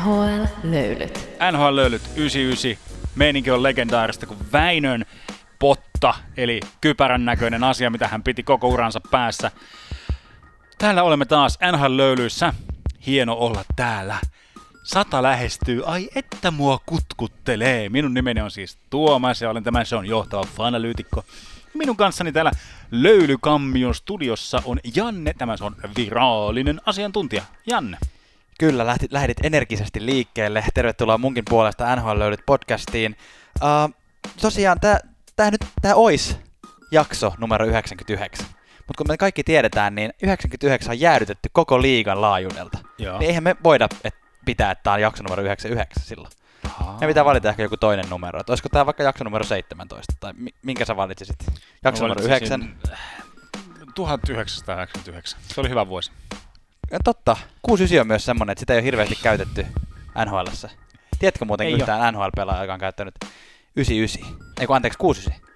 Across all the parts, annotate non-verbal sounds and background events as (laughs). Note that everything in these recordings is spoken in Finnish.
NHL-löylyt. NHL-löylyt 99. Meininki on legendaarista, kun Väinön potta, eli kypärän näköinen asia, mitä hän piti koko uransa päässä. Täällä olemme taas NHL-löylyissä. Hieno olla täällä. Sata lähestyy, ai että mua kutkuttelee. Minun nimeni on siis Tuomas ja olen tämä se on johtava fanalyytikko. Minun kanssani täällä Löylykammion studiossa on Janne, tämä on virallinen asiantuntija. Janne. Kyllä, lähtit, lähdit energisesti liikkeelle. Tervetuloa munkin puolesta NHL löydyt podcastiin. Uh, tosiaan, tämä nyt tää ois jakso numero 99. Mutta kun me kaikki tiedetään, niin 99 on jäädytetty koko liigan laajuudelta. Joo. Niin eihän me voida et pitää, että tämä on jakso numero 99 silloin. Me pitää valita ehkä joku toinen numero. Että olisiko tämä vaikka jakso numero 17? Tai minkä sä valitsisit? Jakso numero 9? 1999. Se oli hyvä vuosi. Ja totta. 69 on myös semmonen, että sitä ei ole hirveästi käytetty nhl Tiedätkö muuten ei yhtään NHL-pelaajaa, joka on käyttänyt 99? Ei kun anteeksi, 69.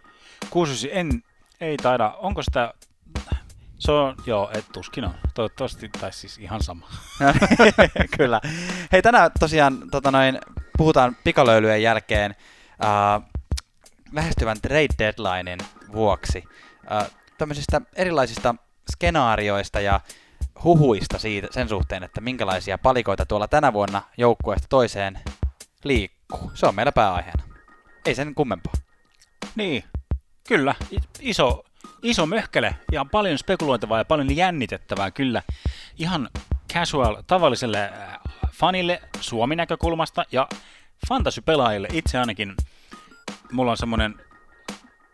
69, en, ei taida. Onko sitä se on, joo, et tuskin on. Toivottavasti, tai siis ihan sama. (laughs) (laughs) Kyllä. Hei, tänään tosiaan tota noin, puhutaan pikalöylyjen jälkeen uh, lähestyvän trade deadlinein vuoksi uh, tämmöisistä erilaisista skenaarioista ja huhuista siitä, sen suhteen, että minkälaisia palikoita tuolla tänä vuonna joukkueesta toiseen liikkuu. Se on meillä pääaiheena. Ei sen kummempaa. Niin, kyllä. Iso, iso möhkele ja paljon spekuloitavaa ja paljon jännitettävää kyllä. Ihan casual tavalliselle äh, fanille Suomi-näkökulmasta ja fantasy-pelaajille itse ainakin. Mulla on semmonen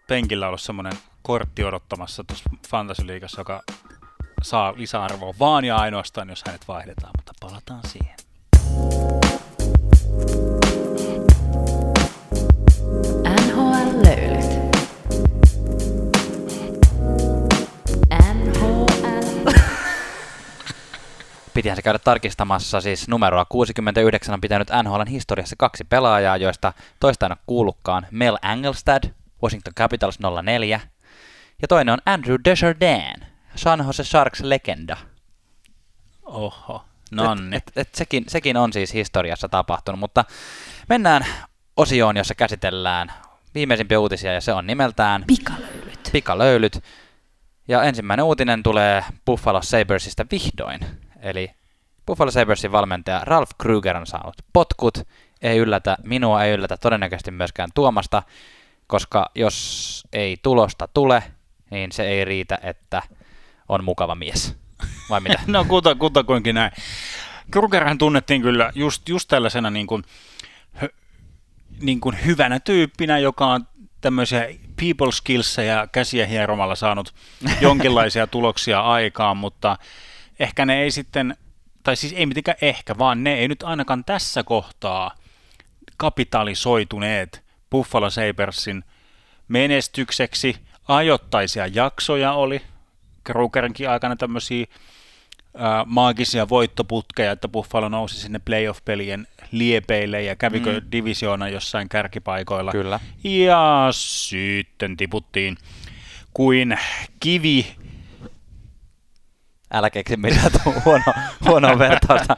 penkillä ollut semmonen kortti odottamassa tuossa fantasy-liigassa, joka saa lisäarvoa vaan ja ainoastaan, jos hänet vaihdetaan, mutta palataan siihen. NHL löylyt. NHL. (laughs) Pitihän se käydä tarkistamassa, siis numeroa 69 on pitänyt NHLn historiassa kaksi pelaajaa, joista toista ei ole kuullutkaan Mel Angelstad, Washington Capitals 04, ja toinen on Andrew Desjardins, San Jose Sharks legenda. Oho, nonni. Et, et, et sekin, sekin on siis historiassa tapahtunut, mutta mennään osioon, jossa käsitellään viimeisimpiä uutisia, ja se on nimeltään Pikalöylyt. Pikalöylyt. Ja ensimmäinen uutinen tulee Buffalo Sabersista vihdoin. Eli Buffalo Sabersin valmentaja Ralph Kruger on saanut potkut. Ei yllätä, minua ei yllätä todennäköisesti myöskään Tuomasta, koska jos ei tulosta tule, niin se ei riitä, että on mukava mies. Vai mitä? (laughs) no kuta, kutakuinkin näin. Krugerhän tunnettiin kyllä just, just tällaisena niin kuin, niin kuin hyvänä tyyppinä, joka on tämmöisiä people skillsejä käsiä hieromalla saanut (laughs) jonkinlaisia tuloksia aikaan, mutta ehkä ne ei sitten, tai siis ei mitenkään ehkä, vaan ne ei nyt ainakaan tässä kohtaa kapitalisoituneet Buffalo Sabersin menestykseksi. Ajoittaisia jaksoja oli, Krugerinkin aikana tämmöisiä maagisia voittoputkeja, että Buffalo nousi sinne playoff-pelien liepeille ja kävikö mm. divisioona jossain kärkipaikoilla. Kyllä. Ja sitten tiputtiin kuin kivi. Älä keksi mitään huono, huono vertausta.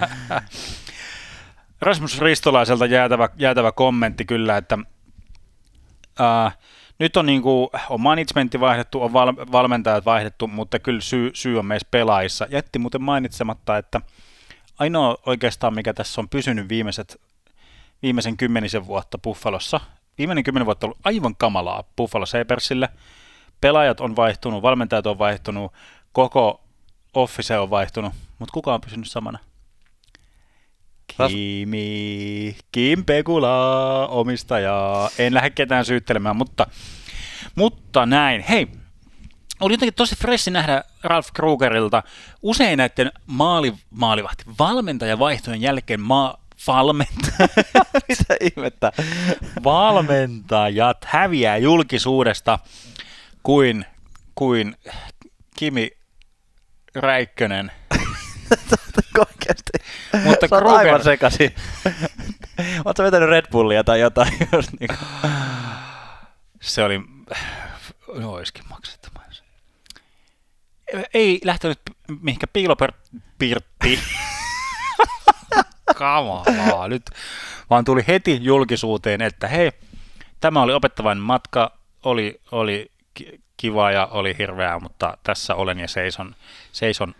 Rasmus Ristolaiselta jäätävä, jäätävä kommentti kyllä, että ää, nyt on, niin kuin, on managementti vaihdettu, on val, valmentajat vaihdettu, mutta kyllä syy, syy on meissä pelaajissa. Jätti muuten mainitsematta, että ainoa oikeastaan, mikä tässä on pysynyt viimeiset, viimeisen kymmenisen vuotta Buffalossa, viimeinen kymmenen vuotta on ollut aivan kamalaa Buffalo Sabersille. Pelaajat on vaihtunut, valmentajat on vaihtunut, koko office on vaihtunut, mutta kuka on pysynyt samana? Kimi, Kim Pekula, omistaja. En lähde ketään syyttelemään, mutta, mutta näin. Hei, oli jotenkin tosi freshi nähdä Ralph Krugerilta usein näiden maali, maalivahti valmentajavaihtojen jälkeen maa, valmentaja. (laughs) Mitä ihmettä? Valmentajat häviää julkisuudesta kuin, kuin Kimi Räikkönen. Oikeasti. Mutta Sä Kruger... aivan sekaisin. Oletko vetänyt Red Bullia tai jotain? Just niin Se oli... No olisikin maksettu. Ei lähtenyt mihinkä piilopirttiin. (laughs) kamalaa nyt. Vaan tuli heti julkisuuteen, että hei, tämä oli opettavainen matka, oli, oli ki- kiva ja oli hirveää, mutta tässä olen ja seison, seison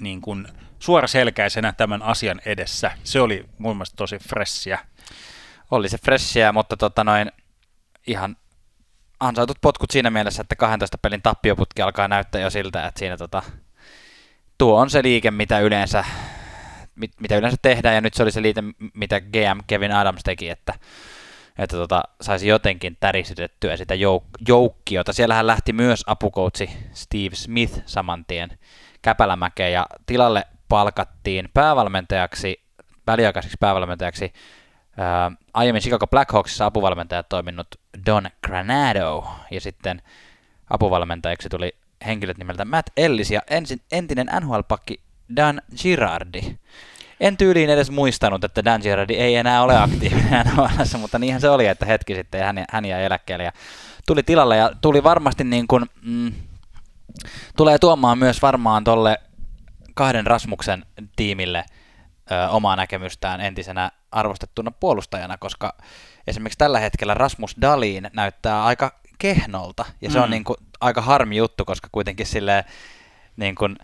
niin kuin suoraselkäisenä tämän asian edessä. Se oli mun mielestä tosi fressiä. Oli se freshia, mutta tota noin, ihan ansaitut potkut siinä mielessä, että 12 pelin tappioputki alkaa näyttää jo siltä, että siinä tota, tuo on se liike, mitä yleensä, mit, mitä yleensä tehdään, ja nyt se oli se liite, mitä GM Kevin Adams teki, että, että tota, saisi jotenkin tärisytettyä sitä jouk- joukkiota. Siellähän lähti myös apukoutsi Steve Smith saman tien Käpälämäkeen, ja tilalle palkattiin päävalmentajaksi, väliaikaiseksi päävalmentajaksi ää, aiemmin Chicago Blackhawksissa apuvalmentaja toiminut Don Granado, ja sitten apuvalmentajaksi tuli henkilöt nimeltä Matt Ellis ja ensin, entinen NHL-pakki Dan Girardi. En tyyliin edes muistanut, että Dan Girardi ei enää ole aktiivinen (laughs) NHL, mutta niinhän se oli, että hetki sitten hän, hän jäi eläkkeelle ja tuli tilalle ja tuli varmasti niin kuin, mm, tulee tuomaan myös varmaan tolle kahden Rasmuksen tiimille ö, omaa näkemystään entisenä arvostettuna puolustajana, koska esimerkiksi tällä hetkellä Rasmus Dalin näyttää aika kehnolta, ja se mm. on niin kuin aika harmi juttu, koska kuitenkin sille niin kuin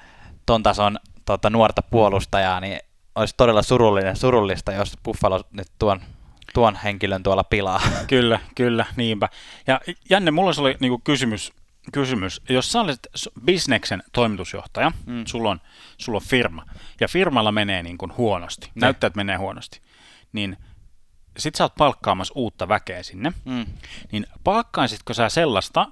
ton tason tota, nuorta puolustajaa, niin olisi todella surullinen, surullista, jos Buffalo nyt tuon, tuon henkilön tuolla pilaa. Kyllä, kyllä, niinpä. Ja Janne, mulla oli niinku kysymys, kysymys. Jos sä olet bisneksen toimitusjohtaja, mm. sulla, on, sulla on firma, ja firmalla menee niin kuin huonosti, Ne. näyttää, että menee huonosti, niin sit sä oot palkkaamassa uutta väkeä sinne, Mm. niin palkkaisitko sä sellaista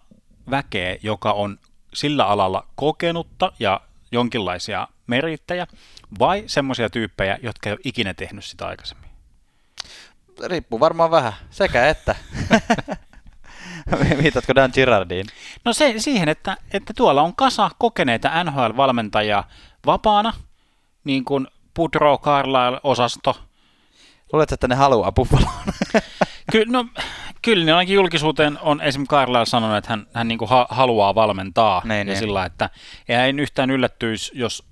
väkeä, joka on sillä alalla kokenutta ja jonkinlaisia merittäjä, vai semmoisia tyyppejä, jotka ei ole ikinä tehnyt sitä aikaisemmin? Riippuu varmaan vähän, sekä että. (laughs) (laughs) Viitatko Dan Girardiin? No se, siihen, että, että tuolla on kasa kokeneita NHL-valmentajia vapaana, niin kuin Pudro Carlisle-osasto. Luuletko, että ne haluaa Buffaloon? (laughs) Ky, no, kyllä niin ainakin julkisuuteen on esimerkiksi Carlisle sanonut, että hän, hän niin kuin ha, haluaa valmentaa. Niin, ja niin. sillä, että ja en yhtään yllättyisi, jos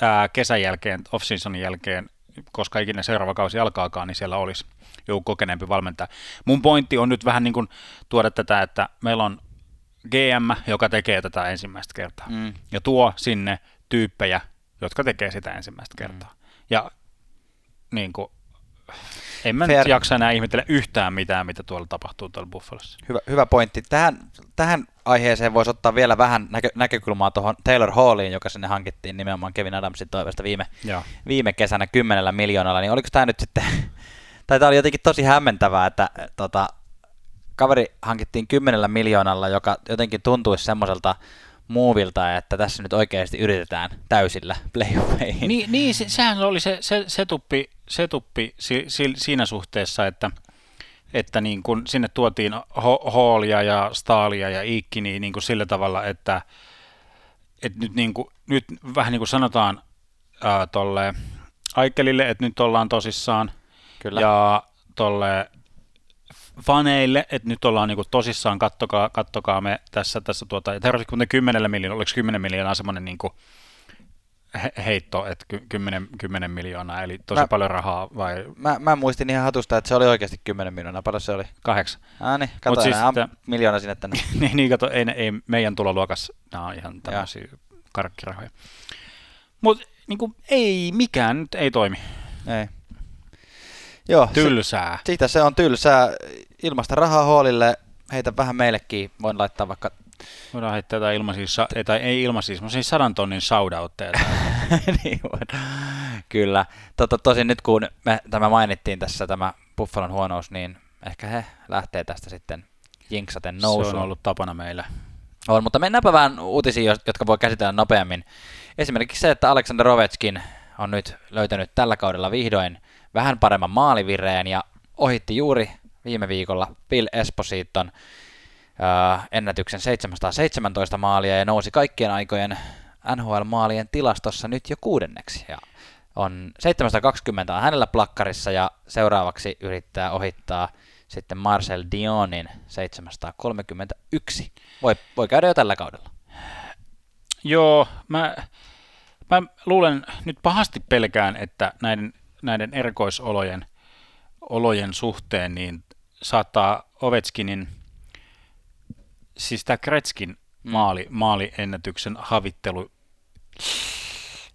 ää, kesän jälkeen, off-seasonin jälkeen, koska ikinä seuraava kausi alkaakaan, niin siellä olisi joku kokeneempi valmentaja. Mun pointti on nyt vähän niin kuin tuoda tätä, että meillä on GM, joka tekee tätä ensimmäistä kertaa. Mm. Ja tuo sinne tyyppejä, jotka tekee sitä ensimmäistä kertaa. Ja niin kuin, en mä Fair. nyt jaksa enää ihmetellä yhtään mitään, mitä tuolla tapahtuu tuolla Buffalossa. Hyvä, hyvä pointti. Tähän, tähän aiheeseen voisi ottaa vielä vähän näkö, näkökulmaa tuohon Taylor Halliin, joka sinne hankittiin nimenomaan Kevin Adamsin toivesta viime, Joo. viime kesänä kymmenellä miljoonalla, niin oliko tämä nyt sitten, (laughs) tai tämä oli jotenkin tosi hämmentävää, että tota, kaveri hankittiin kymmenellä miljoonalla, joka jotenkin tuntuisi semmoiselta muuvilta, että tässä nyt oikeasti yritetään täysillä playoffeihin. Niin, niin se, sehän oli se, se, se tuppi, se tuppi si, si, siinä suhteessa, että, että niin kun sinne tuotiin Hallia ja Staalia ja Iikkiniä niin kuin sillä tavalla, että, että nyt, niin kuin, nyt vähän niin kuin sanotaan ää, tolle Aikelille, että nyt ollaan tosissaan, Kyllä. ja tolle faneille, että nyt ollaan niinku tosissaan, kattokaa, kattokaa me tässä, tässä tuota, tarvitsisi kuitenkin 10 miljoonaa, oliko 10 miljoonaa semmoinen niinku he, heitto, että ky- 10, 10 miljoonaa, eli tosi Mä- paljon rahaa, vai Mä, mä muistin ihan hatusta, että se oli oikeasti 10 miljoonaa. Paljon se oli? kahdeksan? Ah niin, kato, siis tää- miljoona sinne tänne. (laughs) niin, niin kato, ei, ei meidän tuloluokassa, nämä on ihan tämmöisiä karkkirahoja. Mutta niinku, ei mikään nyt ei toimi. Ei. Joo, se, Tylsää. siitä se on tylsää. Ilmasta rahaa Hallille, heitä vähän meillekin. Voin laittaa vaikka... Voidaan heittää jotain ilmaisia, sa- ei, tai ei ilmaisia, semmoisia sadan tonnin shoutoutteja. (laughs) niin voin. Kyllä. Totta, tosin nyt kun me tämä mainittiin tässä, tämä Buffalon huonous, niin ehkä he lähtee tästä sitten jinksaten Se nousuun. on ollut tapana meillä. On, mutta mennäänpä vähän uutisiin, jotka voi käsitellä nopeammin. Esimerkiksi se, että Aleksander Ovechkin on nyt löytänyt tällä kaudella vihdoin vähän paremman maalivireen ja ohitti juuri viime viikolla Bill Espositon äh, ennätyksen 717 maalia ja nousi kaikkien aikojen NHL-maalien tilastossa nyt jo kuudenneksi. Ja on 720 on hänellä plakkarissa ja seuraavaksi yrittää ohittaa sitten Marcel Dionin 731. Voi, voi käydä jo tällä kaudella. Joo, mä, mä luulen, nyt pahasti pelkään, että näiden näiden erikoisolojen olojen suhteen, niin saattaa Ovechkinin, siis tämä Kretskin maali, maaliennätyksen havittelu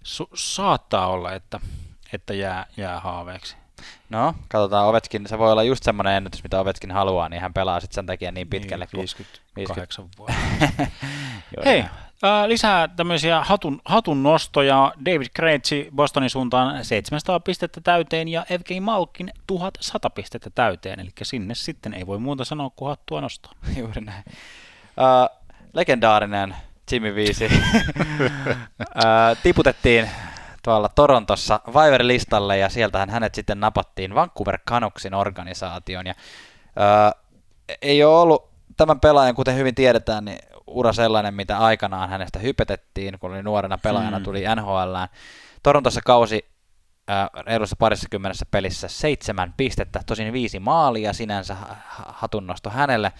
su, saattaa olla, että, että jää, jää haaveeksi. No, katsotaan Ovechkin, se voi olla just semmoinen ennätys, mitä Ovechkin haluaa, niin hän pelaa sitten sen takia niin pitkälle. Niin, 58 50. vuotta. (laughs) Hei, lisää tämmöisiä hatun, hatun nostoja. David Krejci Bostonin suuntaan 700 pistettä täyteen ja Evgeny Malkin 1100 pistettä täyteen. Eli sinne sitten ei voi muuta sanoa kuin hattua nostaa. (laughs) Juuri näin. Uh, legendaarinen Jimmy Viisi (laughs) uh, tiputettiin tuolla Torontossa Viver-listalle ja sieltähän hänet sitten napattiin Vancouver Canucksin organisaation. Ja, uh, ei ole ollut tämän pelaajan, kuten hyvin tiedetään, niin ura sellainen, mitä aikanaan hänestä hypetettiin, kun oli nuorena pelaajana, Mm. tuli NHL. Torontossa kausi äh, reilussa parissakymmenessä pelissä seitsemän pistettä, tosin viisi maalia sinänsä ha- ha- hatunnosto hänelle.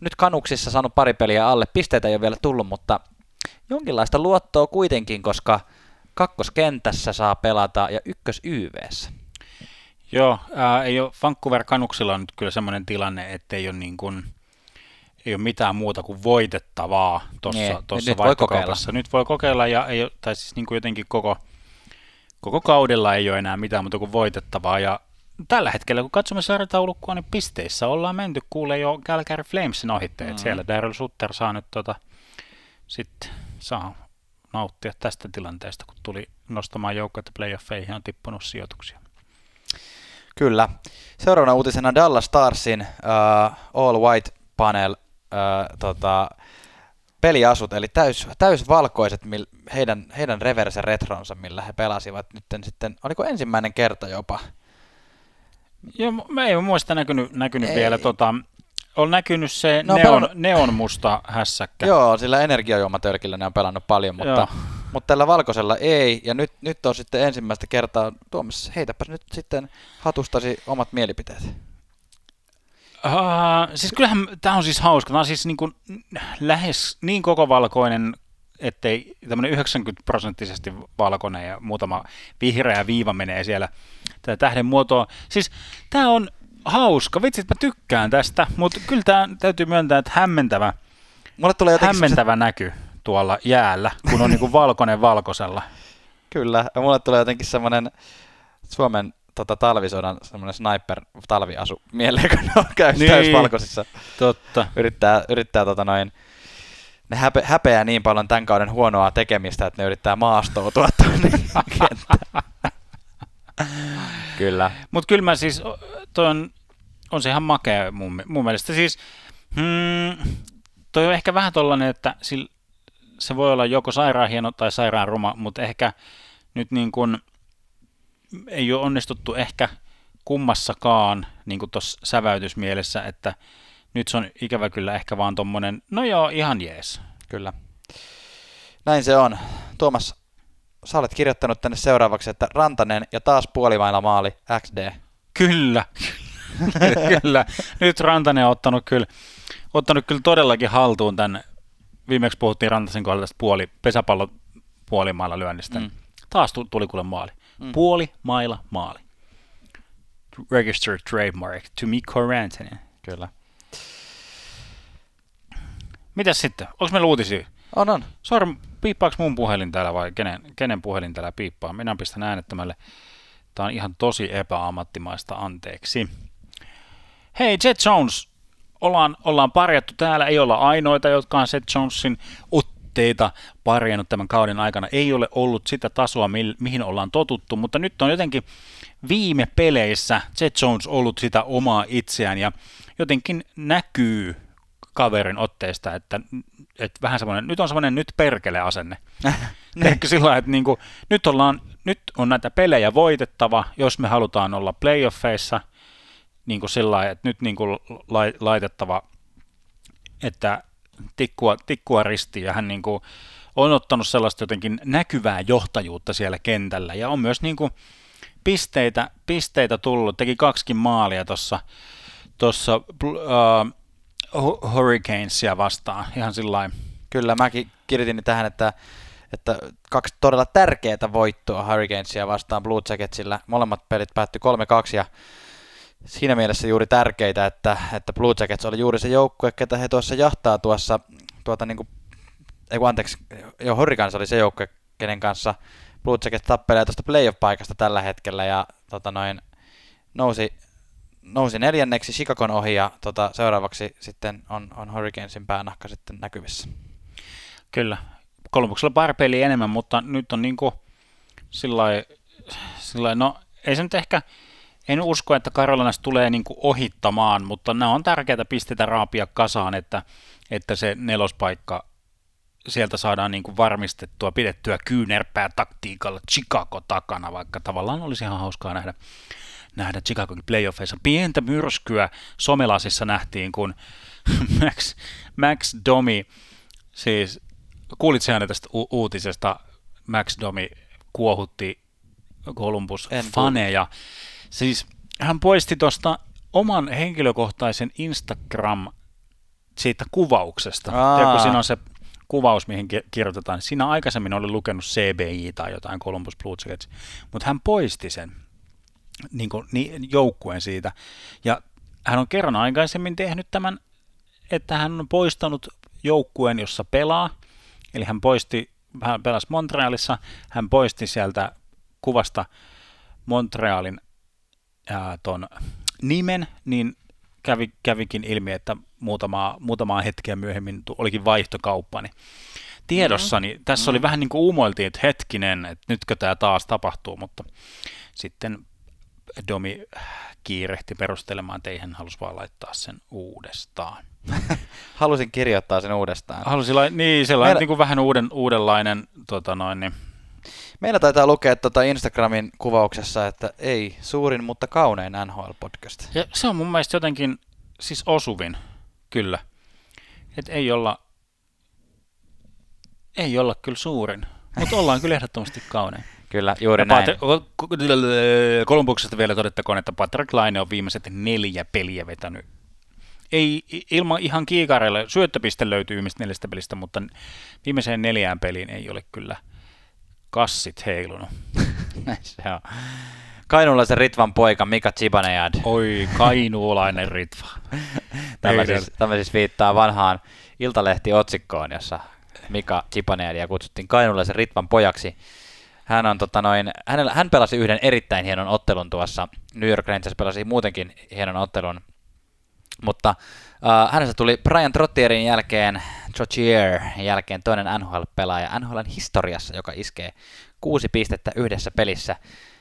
Nyt Kanuksissa saanut pari peliä alle, pisteitä ei ole vielä tullut, mutta jonkinlaista luottoa kuitenkin, koska kakkoskentässä saa pelata ja ykkös YVssä. Joo, ää, ei ole, Vancouver Canucksilla on nyt kyllä semmoinen tilanne, että ei ole, niin kuin, ei ole mitään muuta kuin voitettavaa tuossa Niin, tuossa nyt voi vaihtokaupassa. Nyt voi kokeilla, ja ei tai siis niin kuin jotenkin koko, koko kaudella ei ole enää mitään muuta kuin voitettavaa, ja tällä hetkellä, kun katsomme sarjataulukkoa, niin pisteissä ollaan menty, kuulee jo Calgary Flamesin ohitteet. Mm. Siellä Daryl Sutter saa nyt tota, sitten saa nauttia tästä tilanteesta, kun tuli nostamaan joukkoita playoffeihin ja on tippunut sijoituksia. Kyllä. Seuraavana uutisena Dallas Starsin uh, All White Panel tota, peliasut, eli täys, täysvalkoiset mil, heidän, heidän reverse retronsa, millä he pelasivat nyt sitten, oliko ensimmäinen kerta jopa? Joo, mä ei ole muista näkynyt, näkynyt Ei. vielä. Tota, on näkynyt se No, no, neon, pelannut- neon musta hässäkkä. Joo, sillä energiajuomatölkillä ne on pelannut paljon, mutta, Joo. mutta tällä valkoisella ei, ja nyt, nyt on sitten ensimmäistä kertaa, Tuomas, heitäpäs nyt sitten hatustasi omat mielipiteet. Uh, siis kyllähän tämä on siis hauska. Tämä on siis niin kuin lähes niin koko valkoinen, ettei tämmöinen 90 prosenttisesti valkoinen ja muutama vihreä viiva menee siellä tätä tähden muotoa. Siis tämä on hauska. Vitsit, mä tykkään tästä, mutta kyllä tämä täytyy myöntää, että hämmentävä, Mulle tulee jotenkin semmoset- hämmentävä näky tuolla jäällä, kun on niin kuin valkoinen valkoisella. Kyllä, ja mulle tulee jotenkin semmoinen Suomen tota, talvisodan semmoinen sniper talviasu mieleen, kun ne on (laughs) käy Niin. täysvalkoisissa. Totta. Yrittää, yrittää tota noin, ne häpe, häpeää niin paljon tämän kauden huonoa tekemistä, että ne yrittää maastoutua (laughs) tuonne kenttään. (laughs) Kyllä. Mutta kyllä mä siis, toi on, on se ihan makea mun, mun mielestä. Siis, hmm, toi on ehkä vähän tollanen, että sil, se voi olla joko sairaan hieno tai sairaan ruma, mutta ehkä nyt niin kuin ei ole onnistuttu ehkä kummassakaan niin kuin tuossa säväytysmielessä, että nyt se on ikävä kyllä ehkä vaan tommonen, no joo, ihan jees. Kyllä. Näin se on. Tuomas, sä olet kirjoittanut tänne seuraavaksi, että Rantanen ja taas puolimailla maali XD. Kyllä, (laughs) kyllä. Nyt Rantanen on ottanut kyllä, ottanut kyllä todellakin haltuun tämän, viimeksi puhuttiin Rantasen kohdalla tästä puoli, pesäpallo puolimailla lyönnistä. Mm. Taas tu- tuli kuule maali. Mm. Puoli maila maali. Registered trademark to Mikko Rantanen. Kyllä. Mitäs sitten? Onko meillä uutisia? On, on. Sorm, piippaaks mun puhelin täällä vai kenen, kenen puhelin täällä piippaa? Minä pistän äänettömälle. Tää on ihan tosi epäammattimaista, anteeksi. Hei, Jet Jones, ollaan, ollaan parjattu täällä, ei olla ainoita, jotka on Jet Jonesin otteita parjannut tämän kauden aikana. Ei ole ollut sitä tasoa, mi- mihin ollaan totuttu, mutta nyt on jotenkin viime peleissä Jet Jones ollut sitä omaa itseään ja jotenkin näkyy kaverin otteesta, että, että vähän semmoinen, nyt on semmoinen nyt perkele asenne. (laughs) (laughs) Ehkä sillä että niinku, nyt, ollaan, nyt on näitä pelejä voitettava, jos me halutaan olla playoffeissa, niin kuin sillä että nyt niin kuin lai, laitettava, että tikkua, tikkua ristiin, ja hän niin kuin on ottanut sellaista jotenkin näkyvää johtajuutta siellä kentällä, ja on myös niin kuin pisteitä, pisteitä tullut, teki kaksikin maalia tuossa tuossa uh, Hurricanesia vastaan, ihan sillä. Kyllä, mäkin kirjoitin tähän, että että kaksi todella tärkeää voittoa Hurricanesia vastaan Blue Jacketsillä. Molemmat pelit päättyi 3-2 ja siinä mielessä juuri tärkeitä, että, että Blue Jackets oli juuri se joukkue, ketä he tuossa jahtaa tuossa, tuota niin kuin, ei kun anteeksi, jo Hurricanes oli se joukkue, kenen kanssa Blue Jackets tappelee tuosta playoff-paikasta tällä hetkellä ja tota noin, nousi, nousi neljänneksi Chicagon ohi ja tota, seuraavaksi sitten on, on Hurricanesin päänahka sitten näkyvissä. Kyllä. Kolmuksella pari peliä enemmän, mutta nyt on niinku sillä no ei se nyt ehkä, en usko, että Karolinasta tulee niinku ohittamaan, mutta nämä on tärkeitä pisteitä raapia kasaan, että, että se nelospaikka sieltä saadaan niin kuin varmistettua, pidettyä kyynärpää taktiikalla Chicago takana, vaikka tavallaan olisi ihan hauskaa nähdä, nähdä Chicagokin playoffeissa. Pientä myrskyä somelasissa nähtiin, kun (laughs) Max, Max Domi, siis kuulit hänet tästä u- uutisesta, Max Domi kuohutti Columbus faneja. Siis hän poisti tuosta oman henkilökohtaisen Instagram siitä kuvauksesta. Tiedätkö, siinä on se kuvaus, mihin kirjoitetaan. Siinä aikaisemmin oli lukenut CBI tai jotain Columbus Blue Jackets, mutta hän poisti sen niin kuin, niin, joukkueen siitä. Ja hän on kerran aikaisemmin tehnyt tämän, että hän on poistanut joukkueen, jossa pelaa. Eli hän poisti, hän pelasi Montrealissa, hän poisti sieltä kuvasta Montrealin ää, ton nimen, niin kävi, kävikin ilmi, että muutamaa, muutamaa hetkeä myöhemmin olikin vaihtokauppa, niin tiedossani mm-hmm. tässä mm-hmm. oli vähän niin kuin uumoiltiin, että hetkinen, että nytkö tämä taas tapahtuu, mutta sitten Domi kiirehti perustelemaan, että ei hän halus vaan laittaa sen uudestaan. (laughs) Halusin kirjoittaa sen uudestaan. Halusin, la- niin, sellainen Meillä... niin kuin vähän uuden, uudenlainen tota noin, niin Meillä taitaa lukea tuota Instagramin kuvauksessa, että ei suurin, mutta kaunein NHL-podcast. Ja se on mun mielestä jotenkin siis osuvin, kyllä. Et ei olla, ei olla kyllä suurin, mutta ollaan kyllä ehdottomasti kaunein. Kyllä, juuri ja näin. Kolumbuksesta vielä todettakoon, että Patrick Laine on viimeiset neljä peliä vetänyt. Ei ilman ihan kiikareille, syöttöpiste löytyy viimeistä neljästä pelistä, mutta viimeiseen neljään peliin ei ole kyllä – kassit heilunut. se on. Kainuulaisen Ritvan poika Mika Chibanejad. Oi, kainuulainen Ritva. tämä, siis, tämä siis viittaa vanhaan Iltalehti-otsikkoon, jossa Mika Chibanejadia kutsuttiin kainuulaisen Ritvan pojaksi. Hän, on, tota noin, hänellä, hän pelasi yhden erittäin hienon ottelun tuossa. New York Rangers pelasi muutenkin hienon ottelun. Mutta Uh, hänestä tuli Brian Trottierin jälkeen, Trottier jälkeen toinen NHL-pelaaja NHLn historiassa, joka iskee kuusi pistettä yhdessä pelissä.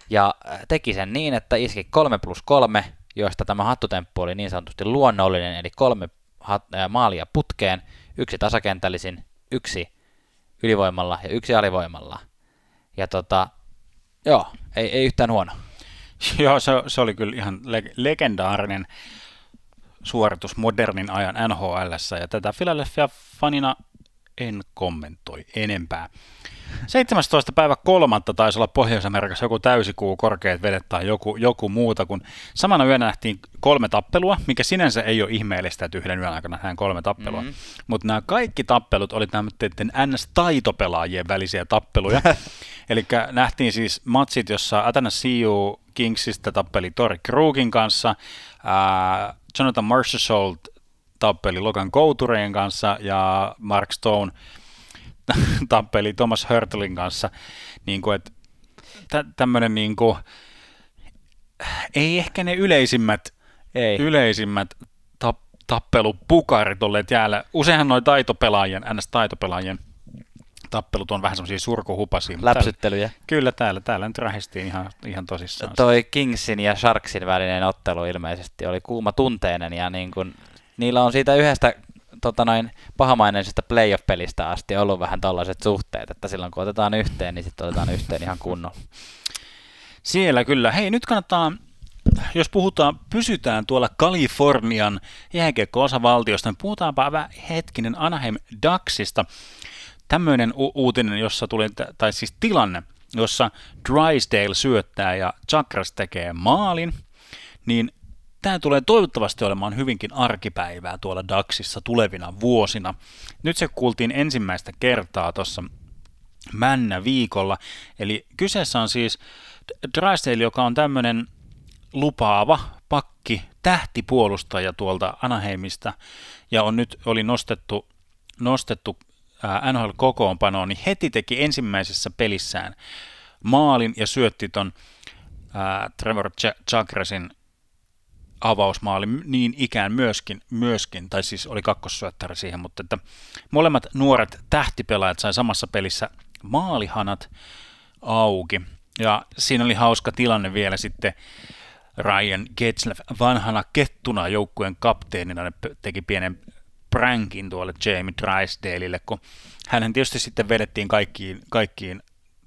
Ja teki sen niin, että iski 3 plus 3, joista tämä hattutemppu oli niin sanotusti luonnollinen, eli kolme hat- äh, maalia putkeen, yksi tasakentällisin, yksi ylivoimalla ja yksi alivoimalla. Ja tota, joo, ei, ei yhtään huono. Joo, se, se oli kyllä ihan le- legendaarinen suoritus modernin ajan NHL, ja tätä Philadelphia-fanina en kommentoi enempää. 17. päivä kolmatta taisi olla Pohjois-Amerikassa joku täysikuu, korkeat vedet tai joku, joku muuta, kun samana yönä nähtiin kolme tappelua, mikä sinänsä ei ole ihmeellistä, että yhden yön aikana nähdään kolme tappelua. Mm-hmm. Mutta nämä kaikki tappelut oli tämmöiden NS-taitopelaajien välisiä tappeluja. (laughs) Eli nähtiin siis matsit, jossa Atanasiu Kingsista tappeli Tori Krugin kanssa, ää, Jonathan Marshall tappeli Logan Coutureen kanssa ja Mark Stone (laughs) tappeli Thomas Hurtlin kanssa. Niin kuin, että tä, tämmöinen niin kuin, ei ehkä ne yleisimmät, ei. yleisimmät tap, tappelupukarit olleet jäällä. Useinhan noin taitopelaajien, NS-taitopelaajien tappelut on vähän semmoisia surkuhupasia. Läpsyttelyjä. Täällä, kyllä, täällä, täällä nyt rähistiin ihan, ihan tosissaan. Toi Kingsin ja Sharksin välinen ottelu ilmeisesti oli kuuma tunteinen ja niin kun, niillä on siitä yhdestä tota noin, pahamaineisesta playoff-pelistä asti ollut vähän tällaiset suhteet, että silloin kun otetaan yhteen, niin sitten otetaan yhteen ihan kunnolla. Siellä kyllä. Hei, nyt kannattaa jos puhutaan, pysytään tuolla Kalifornian jääkiekko-osavaltiosta, niin puhutaanpa hetkinen Anaheim Ducksista tämmöinen u- uutinen, jossa tuli, tai siis tilanne, jossa Drysdale syöttää ja Chakras tekee maalin, niin tämä tulee toivottavasti olemaan hyvinkin arkipäivää tuolla Daxissa tulevina vuosina. Nyt se kuultiin ensimmäistä kertaa tuossa männä viikolla. Eli kyseessä on siis Drysdale, joka on tämmöinen lupaava pakki, tähtipuolustaja tuolta Anaheimista, ja on nyt oli nostettu, nostettu NHL-kokoonpanoon, niin heti teki ensimmäisessä pelissään maalin ja syötti ton ää, Trevor Chagresin avausmaali niin ikään myöskin, myöskin, tai siis oli kakkossyöttäri siihen, mutta että molemmat nuoret tähtipelaajat sai samassa pelissä maalihanat auki. Ja siinä oli hauska tilanne vielä sitten Ryan Getzlaff vanhana kettuna joukkueen kapteenina teki pienen prankin tuolle Jamie Drysdaleille, kun hän tietysti sitten vedettiin kaikkiin, kaikkiin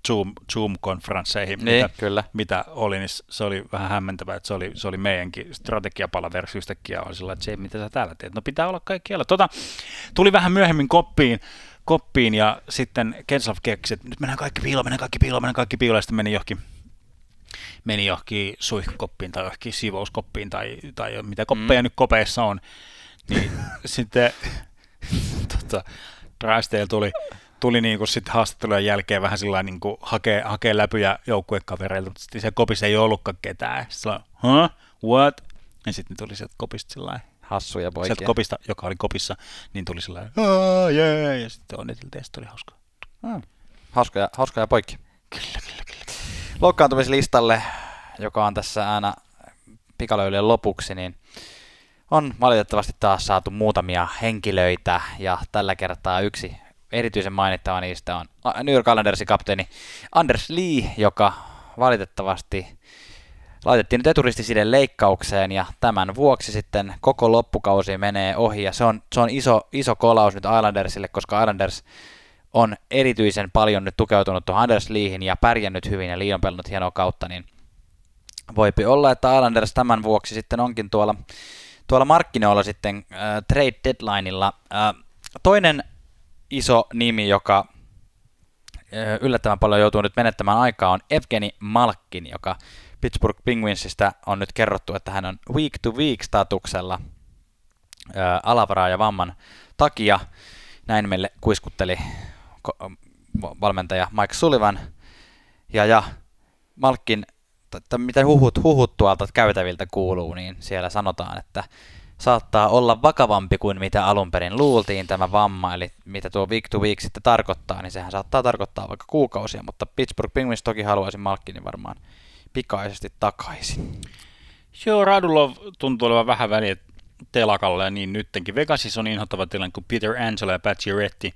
Zoom, Zoom-konferensseihin, niin, mitä, kyllä. mitä oli, niin se oli vähän hämmentävää, että se oli, se oli meidänkin strategiapalaversi yhtäkkiä, oli sillä, että se, mitä sä täällä teet, no pitää olla kaikkialla. Tota, tuli vähän myöhemmin koppiin, koppiin ja sitten Kenslav keksi, että nyt mennään kaikki piiloon, mennään kaikki piiloon, mennään kaikki piiloon, ja sitten meni johonkin meni johonkin suihkukoppiin tai johonkin siivouskoppiin tai, tai mitä koppeja mm. nyt kopeissa on, niin sitten tota, Drysdale tuli, tuli niin kuin sitten haastattelujen jälkeen vähän sillä niin kuin hakee, hakee läpyjä joukkuekavereilta, mutta sitten se kopissa ei ollutkaan ketään. Sitten huh? What? Ja sitten tuli sieltä kopista sillä Hassuja poikia. Sieltä kopista, joka oli kopissa, niin tuli sillä lailla, yeah, ja sitten onniteltiin ja sitten oli hauska. Hmm. Hauskoja, hauskoja poikki. Kyllä, kyllä, kyllä. Loukkaantumislistalle, joka on tässä aina pikalöylyjen lopuksi, niin on valitettavasti taas saatu muutamia henkilöitä, ja tällä kertaa yksi erityisen mainittava niistä on New York Islandersin kapteeni Anders Lee, joka valitettavasti laitettiin nyt eturistisiden leikkaukseen ja tämän vuoksi sitten koko loppukausi menee ohi ja se on, se on iso, iso kolaus nyt Islandersille, koska Islanders on erityisen paljon nyt tukeutunut tuohon Anders Leehin ja pärjännyt hyvin ja Lee on pelannut hienoa kautta, niin voipi olla, että Islanders tämän vuoksi sitten onkin tuolla, tuolla markkinoilla sitten äh, trade deadlineilla. Äh, toinen iso nimi, joka äh, yllättävän paljon joutuu nyt menettämään aikaa, on Evgeni Malkin, joka Pittsburgh Penguinsista on nyt kerrottu, että hän on week to week statuksella ää, alavaraa ja vamman takia. Näin meille kuiskutteli valmentaja Mike Sullivan. Ja, ja Malkin, t- mitä huhut, huhut tuolta käytäviltä kuuluu, niin siellä sanotaan, että saattaa olla vakavampi kuin mitä alun perin luultiin tämä vamma, eli mitä tuo week to week sitten tarkoittaa, niin sehän saattaa tarkoittaa vaikka kuukausia, mutta Pittsburgh Penguins toki haluaisi Malkinin varmaan pikaisesti takaisin. Joo, Radulov tuntuu olevan vähän väliä telakalle niin nyttenkin. Vegasissa on inhottava tilanne, kun Peter Angelo ja Pat Giretti,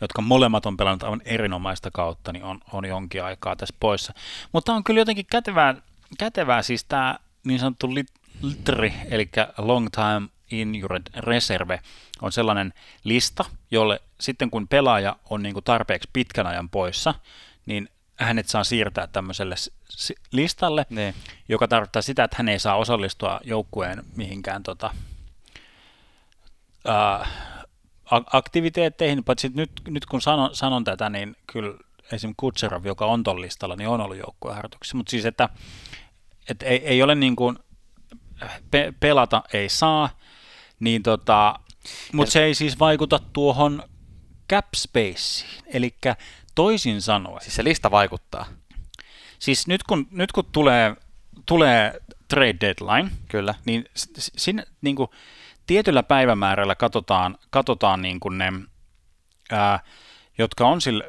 jotka molemmat on pelannut aivan erinomaista kautta, niin on, on jonkin aikaa tässä poissa. Mutta on kyllä jotenkin kätevää, kätevää siis tämä niin sanottu LITRI, eli Long Time Injured Reserve, on sellainen lista, jolle sitten kun pelaaja on niin kuin tarpeeksi pitkän ajan poissa, niin hänet saa siirtää tämmöiselle listalle, niin. joka tarkoittaa sitä, että hän ei saa osallistua joukkueen mihinkään tota, ää, aktiviteetteihin, paitsi nyt, nyt kun sanon, sanon tätä, niin kyllä esim. Kutserov, joka on tuolla listalla, niin on ollut joukkueen harjoituksessa, mutta siis, että, että ei, ei ole niin kuin, pe, pelata ei saa, niin tota, mutta se ei siis vaikuta tuohon cap spaceen, eli toisin sanoen. Siis se lista vaikuttaa. Siis nyt kun, nyt kun tulee, tulee trade deadline, Kyllä. niin sinne niin kuin, tietyllä päivämäärällä katsotaan, katsotaan niin kuin ne, ää, jotka on sillä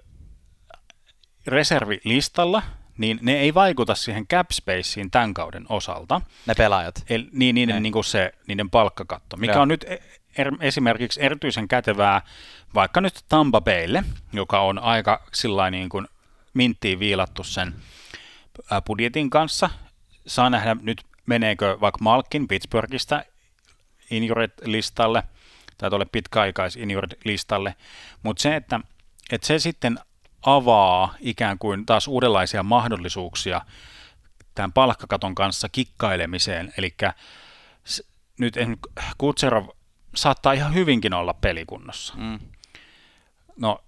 reservilistalla, niin ne ei vaikuta siihen cap spaceen tämän kauden osalta. Ne pelaajat. Eli, niin, niiden, niin kuin se, niiden palkkakatto, mikä ja. on nyt e, er, esimerkiksi erityisen kätevää vaikka nyt Tampa Baylle, joka on aika sillä niin kuin minttiin viilattu sen budjetin kanssa. Saa nähdä nyt meneekö vaikka Malkin Pittsburghista injured-listalle tai tuolle pitkäaikais injured-listalle, mutta se, että, että se sitten avaa ikään kuin taas uudenlaisia mahdollisuuksia tämän palkkakaton kanssa kikkailemiseen, eli nyt Kutserov saattaa ihan hyvinkin olla pelikunnossa. Mm. No,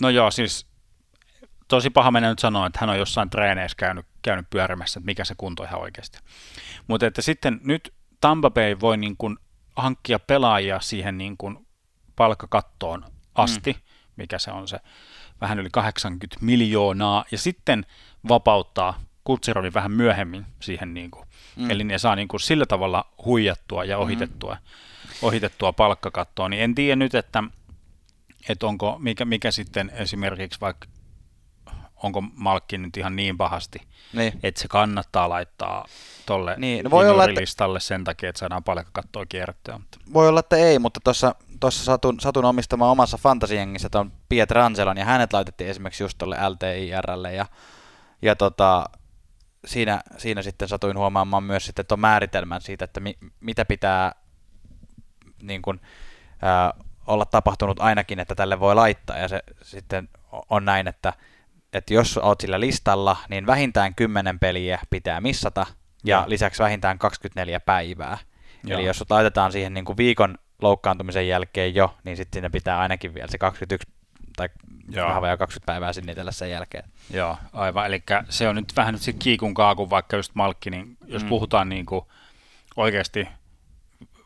no joo, siis tosi paha mennä nyt sanoa, että hän on jossain treeneissä käynyt, käynyt pyörimässä, että mikä se kunto ihan oikeasti. Mutta että sitten nyt Tampa Bay voi niin kuin hankkia pelaajia siihen niin kuin palkkakattoon asti, mm. mikä se on se vähän yli 80 miljoonaa, ja sitten vapauttaa Kutserovin vähän myöhemmin siihen, niin kuin, mm. eli ne saa niin kuin sillä tavalla huijattua ja ohitettua, mm. ohitettua palkkakattoa, niin en tiedä nyt, että, että onko, mikä, mikä sitten esimerkiksi vaikka onko Malkki nyt ihan niin pahasti, niin. että se kannattaa laittaa tuolle niin, no voi olla, että... sen takia, että saadaan palkkakattoa kierrettyä. Mutta... Voi olla, että ei, mutta tuossa tuossa satun, satun omistamaan omassa fantasiengissä tuon Pietrangelon, ja hänet laitettiin esimerkiksi just tuolle LTIRlle, ja, ja tota, siinä, siinä sitten satuin huomaamaan myös sitten tuon määritelmän siitä, että mi, mitä pitää niin kuin, ää, olla tapahtunut ainakin, että tälle voi laittaa, ja se sitten on näin, että, että jos olet sillä listalla, niin vähintään 10 peliä pitää missata, ja, ja. lisäksi vähintään 24 päivää. Joo. Eli jos sut laitetaan siihen niin kuin viikon loukkaantumisen jälkeen jo, niin sitten sinne pitää ainakin vielä se 21 tai Joo. vähän vajaa 20 päivää sinnitellä sen jälkeen. Joo, aivan. Eli se on nyt vähän nyt se kiikun kaakun, vaikka just Malkki, niin jos mm. puhutaan niin kuin oikeasti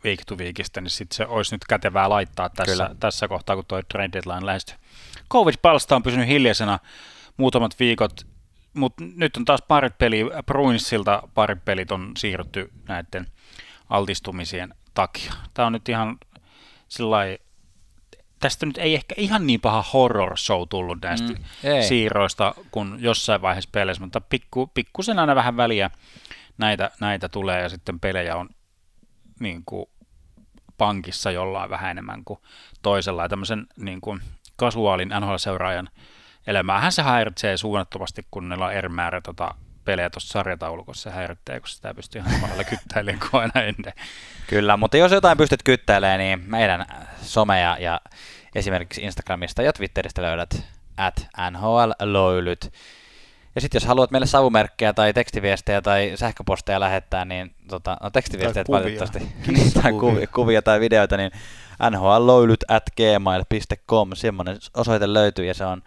week to weekistä, niin sit se olisi nyt kätevää laittaa tässä, tässä kohtaa, kun tuo trade deadline lähestyy. Kovic Palsta on pysynyt hiljaisena muutamat viikot, mutta nyt on taas parit peliä, Bruinsilta parit pelit on siirrytty näiden altistumisien takia. Tämä on nyt ihan sillai, tästä nyt ei ehkä ihan niin paha horror show tullut näistä mm, siirroista kuin jossain vaiheessa peleissä, mutta pikku, pikkusen aina vähän väliä näitä, näitä tulee ja sitten pelejä on niin kuin pankissa jollain vähän enemmän kuin toisella. Ja tämmöisen niin kuin kasuaalin NHL-seuraajan elämäähän se häiritsee suunnattomasti, kun niillä on eri määrä tota, pelejä tuossa sarjataulukossa se häiritsee, kun sitä pystyy ihan samalla kyttäilemään kuin aina ennen. Kyllä, mutta jos jotain pystyt kyttäilemään, niin meidän someja ja esimerkiksi Instagramista ja Twitteristä löydät at NHLlöylyt. Ja sitten jos haluat meille savumerkkejä tai tekstiviestejä tai sähköposteja lähettää, niin tota, no tekstiviestejä valitettavasti, (laughs) niin, tai kuvia, kuvia tai videoita, niin nhlloilyt at gmail.com, semmoinen osoite löytyy ja se on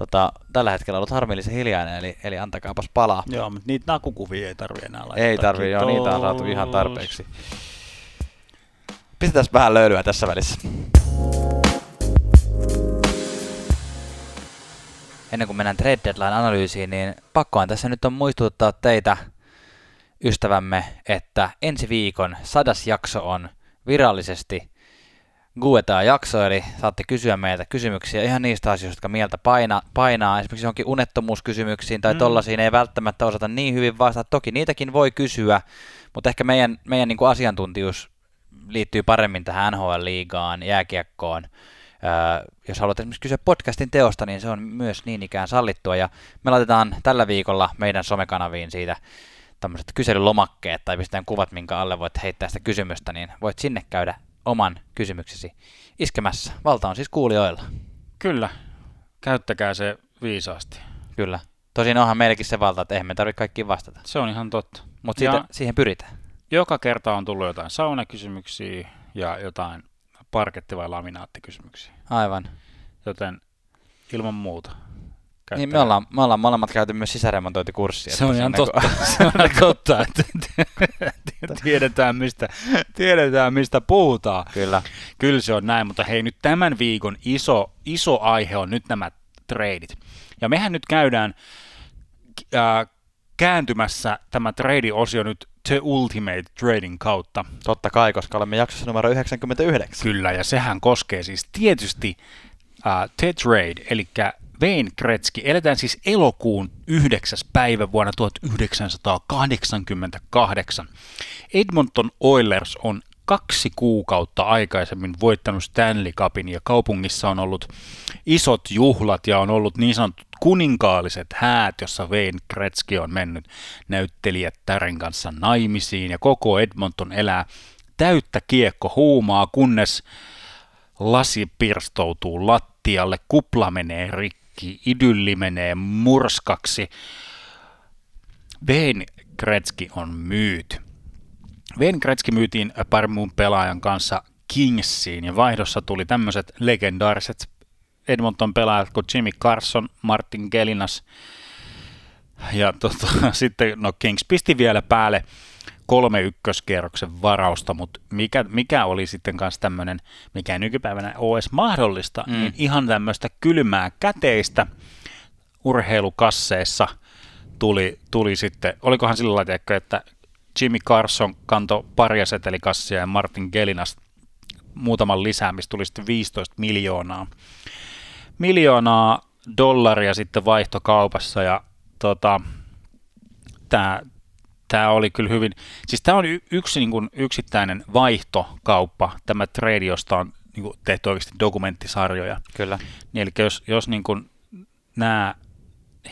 tota, tällä hetkellä ollut harmillisen hiljainen, eli, eli antakaapas palaa. Joo, mutta niitä nakukuvia ei tarvi enää laittaa. Ei tarvi, joo, niitä on saatu ihan tarpeeksi. Pistetään vähän löylyä tässä välissä. Ennen kuin mennään trade deadline-analyysiin, niin pakkoan tässä nyt on muistuttaa teitä, ystävämme, että ensi viikon sadas jakso on virallisesti Guetaa-jakso, eli saatte kysyä meiltä kysymyksiä ihan niistä asioista, jotka mieltä paina, painaa, esimerkiksi johonkin unettomuuskysymyksiin tai mm. tollaisiin ei välttämättä osata niin hyvin vastata. Toki niitäkin voi kysyä, mutta ehkä meidän, meidän niin kuin asiantuntijuus liittyy paremmin tähän NHL-liigaan, jääkiekkoon. Öö, jos haluat esimerkiksi kysyä podcastin teosta, niin se on myös niin ikään sallittua. Ja me laitetaan tällä viikolla meidän somekanaviin siitä tämmöiset kyselylomakkeet tai pistetään kuvat, minkä alle voit heittää sitä kysymystä, niin voit sinne käydä oman kysymyksesi iskemässä. Valta on siis kuulijoilla. Kyllä. Käyttäkää se viisaasti. Kyllä. Tosin onhan meilläkin se valta, että eihän me tarvitse kaikkiin vastata. Se on ihan totta. Mutta siihen pyritään. Joka kerta on tullut jotain saunakysymyksiä ja jotain parketti- vai laminaattikysymyksiä. Aivan. Joten ilman muuta niin me ollaan, me ollaan molemmat käyty myös sisäremontointikurssia. Se on (laughs) ihan totta. se on totta, että (laughs) tiedetään mistä, tiedetään mistä puhutaan. Kyllä. Kyllä se on näin, mutta hei nyt tämän viikon iso, iso aihe on nyt nämä treidit. Ja mehän nyt käydään äh, kääntymässä tämä trade-osio nyt The Ultimate Trading kautta. Totta kai, koska olemme jaksossa numero 99. Kyllä, ja sehän koskee siis tietysti uh, The Trade, eli Wayne Gretzky. Eletään siis elokuun 9. päivä vuonna 1988. Edmonton Oilers on kaksi kuukautta aikaisemmin voittanut Stanley Cupin ja kaupungissa on ollut isot juhlat ja on ollut niin sanotut kuninkaalliset häät, jossa Wayne Gretzky on mennyt näyttelijät Tären kanssa naimisiin ja koko Edmonton elää täyttä kiekko huumaa, kunnes lasi pirstoutuu lattialle, kupla menee rikki kaikki idylli menee murskaksi. Wayne Gretzky on myyty. Wayne Gretzky myytiin pari muun pelaajan kanssa Kingsiin ja vaihdossa tuli tämmöiset legendaariset Edmonton pelaajat kuin Jimmy Carson, Martin Gelinas ja tota, (laughs) sitten no Kings pisti vielä päälle kolme ykköskierroksen varausta, mutta mikä, mikä oli sitten kanssa tämmöinen, mikä ei nykypäivänä ole edes mahdollista, mm. niin ihan tämmöistä kylmää käteistä urheilukasseissa tuli, tuli sitten, olikohan sillä lailla, että Jimmy Carson kantoi pari setelikassia ja Martin Gelinas muutaman lisää, mistä tuli sitten 15 miljoonaa. Miljoonaa dollaria sitten vaihtokaupassa ja tota, tämä tämä oli kyllä hyvin, siis tämä on yksi niin kuin, yksittäinen vaihtokauppa, tämä trade, josta on niin kuin, tehty oikeasti dokumenttisarjoja. Kyllä. Niin, eli jos, jos niin kuin, nämä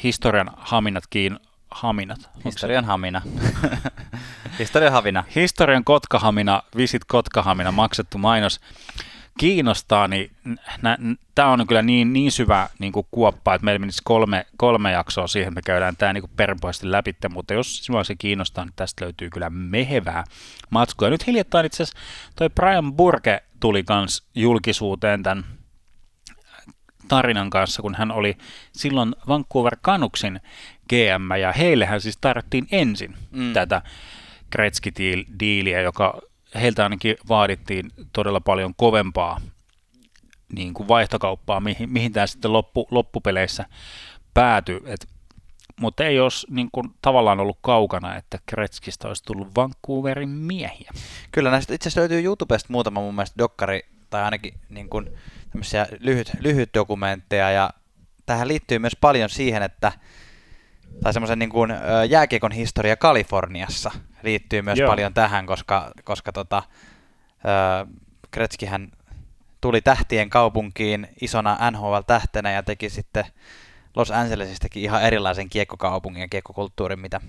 historian haminat kiin, haminat. Historian hamina. (laughs) Historian havina. Historian kotkahamina, visit kotkahamina, maksettu mainos kiinnostaa, niin tämä on kyllä niin, niin syvä niin kuin kuoppa, että meillä menisi kolme, kolme jaksoa siihen, että me käydään tämä niin perinpohjaisesti läpi, mutta jos sinua se kiinnostaa, niin tästä löytyy kyllä mehevää matskua. Nyt hiljattain itse asiassa toi Brian Burke tuli kans julkisuuteen tämän tarinan kanssa, kun hän oli silloin Vancouver Canucksin GM, ja heillehän siis tarvittiin ensin mm. tätä Gretzky-diiliä, joka heiltä ainakin vaadittiin todella paljon kovempaa niin kuin vaihtokauppaa, mihin, mihin tämä sitten loppu, loppupeleissä päätyi. Et, mutta ei olisi niin kuin, tavallaan ollut kaukana, että Kretskistä olisi tullut Vancouverin miehiä. Kyllä näistä itse asiassa löytyy YouTubesta muutama mun mielestä dokkari, tai ainakin niin kuin, lyhyt, lyhyt dokumentteja, ja tähän liittyy myös paljon siihen, että tai semmoisen niin kuin, jääkiekon historia Kaliforniassa liittyy myös Joo. paljon tähän, koska, koska tota, Kretskihän tuli tähtien kaupunkiin isona NHL-tähtenä ja teki sitten Los Angelesistakin ihan erilaisen kiekkokaupungin ja kiekkokulttuurin, mitä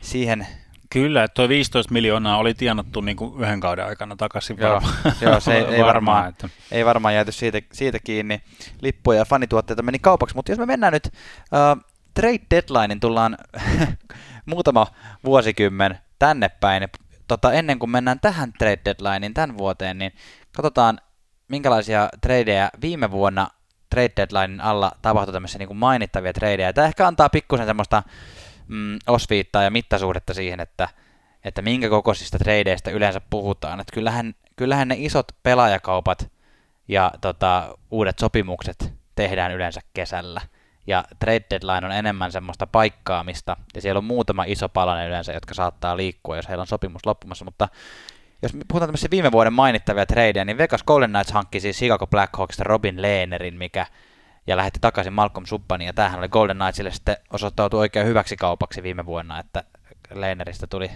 siihen Kyllä, että tuo 15 miljoonaa oli tienattu niin kuin yhden kauden aikana takaisin Joo, varmaan. joo se ei, (laughs) ei, varmaan, että... ei varmaan jääty siitä, siitä kiinni. Lippuja ja fanituotteita meni kaupaksi, mutta jos me mennään nyt uh, trade deadlinein tullaan (laughs) muutama vuosikymmen tänne päin. Tota, ennen kuin mennään tähän trade deadlinein tämän vuoteen, niin katsotaan minkälaisia tradeja viime vuonna trade deadlinein alla tapahtui tämmöisiä niin kuin mainittavia tradeja. Tämä ehkä antaa pikkusen semmoista mm, osviittaa ja mittasuhdetta siihen, että, että minkä kokoisista tradeista yleensä puhutaan. Että kyllähän, kyllähän ne isot pelaajakaupat ja tota, uudet sopimukset tehdään yleensä kesällä – ja trade deadline on enemmän semmoista paikkaamista, ja siellä on muutama iso palanen yleensä, jotka saattaa liikkua, jos heillä on sopimus loppumassa, mutta jos me puhutaan tämmöisiä viime vuoden mainittavia tradeja, niin Vegas Golden Knights hankki siis Chicago Blackhawksista Robin Lehnerin, mikä ja lähetti takaisin Malcolm Subbanin, ja tämähän oli Golden Knightsille sitten osoittautui oikein hyväksi kaupaksi viime vuonna, että Lehneristä tuli,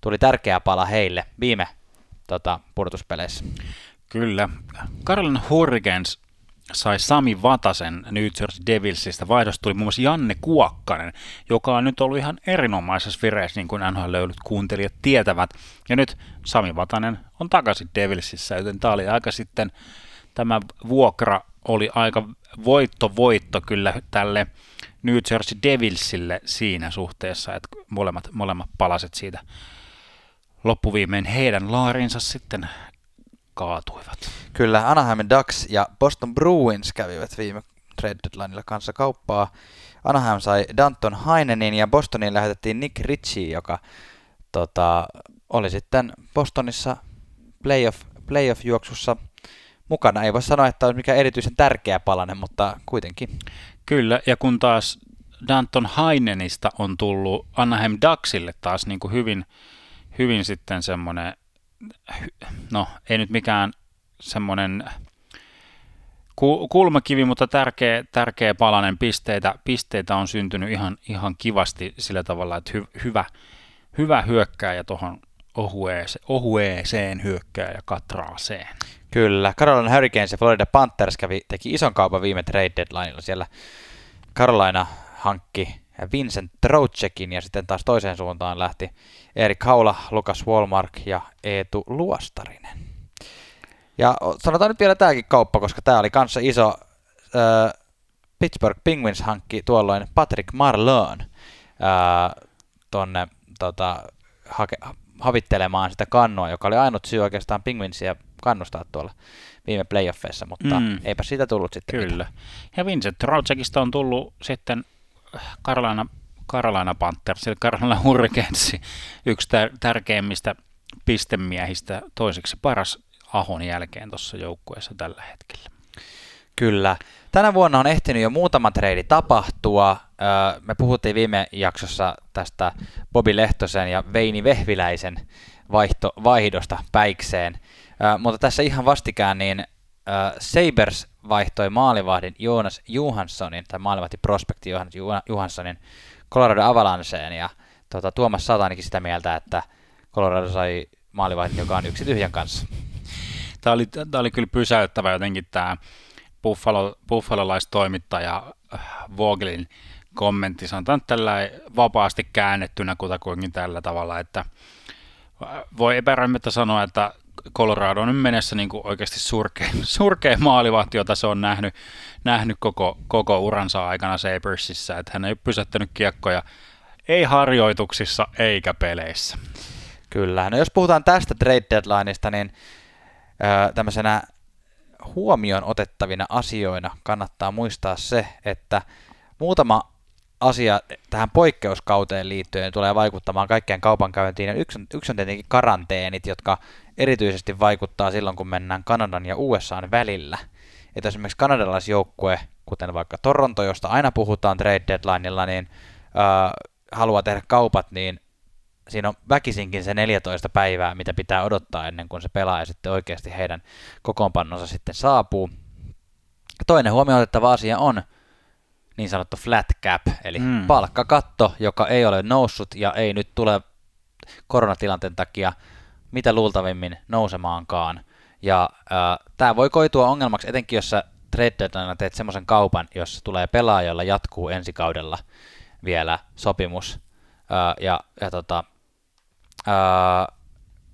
tuli tärkeä pala heille viime tota, pudotuspeleissä. Kyllä. Carolina Hurricanes sai Sami Vatasen New Jersey Devilsistä. Vaihdosta tuli muun muassa Janne Kuokkanen, joka on nyt ollut ihan erinomaisessa vireessä, niin kuin NHL-löylyt kuuntelijat tietävät. Ja nyt Sami Vatanen on takaisin Devilsissä, joten tämä oli aika sitten, tämä vuokra oli aika voitto-voitto kyllä tälle New Jersey Devilsille siinä suhteessa, että molemmat, molemmat palaset siitä loppuviimein heidän laarinsa sitten kaatuivat. Kyllä, Anaheim Ducks ja Boston Bruins kävivät viime trade deadlineilla kanssa kauppaa. Anaheim sai Danton Hainenin ja Bostoniin lähetettiin Nick Ritchie, joka tota, oli sitten Bostonissa playoff, playoff-juoksussa mukana. Ei voi sanoa, että olisi mikään erityisen tärkeä palanen, mutta kuitenkin. Kyllä, ja kun taas Danton Hainenista on tullut Anaheim Ducksille taas niin kuin hyvin, hyvin sitten semmoinen no ei nyt mikään semmoinen kulmakivi, mutta tärkeä, tärkeä palanen pisteitä, pisteitä on syntynyt ihan, ihan kivasti sillä tavalla, että hy, hyvä, hyvä hyökkääjä tuohon ohueeseen, ohueeseen hyökkääjä katraaseen. Kyllä, Carolina Hurricanes ja Florida Panthers kävi, teki ison kaupan viime trade deadlineilla. Siellä Carolina hankki Vincent Troutsekin ja sitten taas toiseen suuntaan lähti Erik Haula, Lukas Walmark ja Eetu Luostarinen. Ja sanotaan nyt vielä tämäkin kauppa, koska tämä oli kanssa iso. Äh, Pittsburgh Penguins hankki tuolloin Patrick Marlone äh, tonne tota, hake, havittelemaan sitä kannua, joka oli ainut syy oikeastaan Penguinsia kannustaa tuolla viime playoffeissa, mutta mm. eipä siitä tullut sitten Kyllä. Mitään. Ja Vincent Troutsekista on tullut sitten Carolina Carolina Panthers, eli Carolina Hurricanes, yksi tär- tärkeimmistä pistemiehistä, toiseksi paras Ahon jälkeen tuossa joukkueessa tällä hetkellä. Kyllä. Tänä vuonna on ehtinyt jo muutama treidi tapahtua. Me puhuttiin viime jaksossa tästä Bobi Lehtosen ja Veini Vehviläisen vaihto, vaihdosta päikseen. Mutta tässä ihan vastikään niin Sabers vaihtoi maalivahdin Joonas Johanssonin, tai maalivahti prospekti Joonas Johanssonin Colorado Avalanceen, ja tuota, Tuomas Sata ainakin sitä mieltä, että Colorado sai maalivahdin, joka on yksi tyhjän kanssa. Tämä oli, tämä oli kyllä pysäyttävä jotenkin tämä Buffalo, buffalolaistoimittaja äh, Vogelin kommentti, sanotaan tällä vapaasti käännettynä kutakuinkin tällä tavalla, että äh, voi epäröimättä sanoa, että Colorado on nyt menessä niin oikeasti surkea, (laughs) surkea maalivahti, jota se on nähnyt, nähnyt koko, koko uransa aikana Sabersissa, että hän ei ole kiekkoja ei harjoituksissa eikä peleissä. Kyllä, no jos puhutaan tästä trade deadlineista, niin öö, tämmöisenä huomioon otettavina asioina kannattaa muistaa se, että muutama asia tähän poikkeuskauteen liittyen tulee vaikuttamaan kaikkeen kaupankäyntiin. Yksi, on, yksi on tietenkin karanteenit, jotka erityisesti vaikuttaa silloin, kun mennään Kanadan ja USAn välillä. Että esimerkiksi kanadalaisjoukkue, kuten vaikka Toronto, josta aina puhutaan trade deadlineilla, niin äh, haluaa tehdä kaupat, niin siinä on väkisinkin se 14 päivää, mitä pitää odottaa ennen kuin se pelaaja sitten oikeasti heidän kokoonpannonsa sitten saapuu. Toinen huomioon otettava asia on niin sanottu flat cap, eli mm. palkkakatto, joka ei ole noussut ja ei nyt tule koronatilanteen takia mitä luultavimmin nousemaankaan. Ja äh, tämä voi koitua ongelmaksi, etenkin jos sä trade teet semmoisen kaupan, jossa tulee pelaaja, jolla jatkuu ensi kaudella vielä sopimus. Äh, ja, ja tota, äh,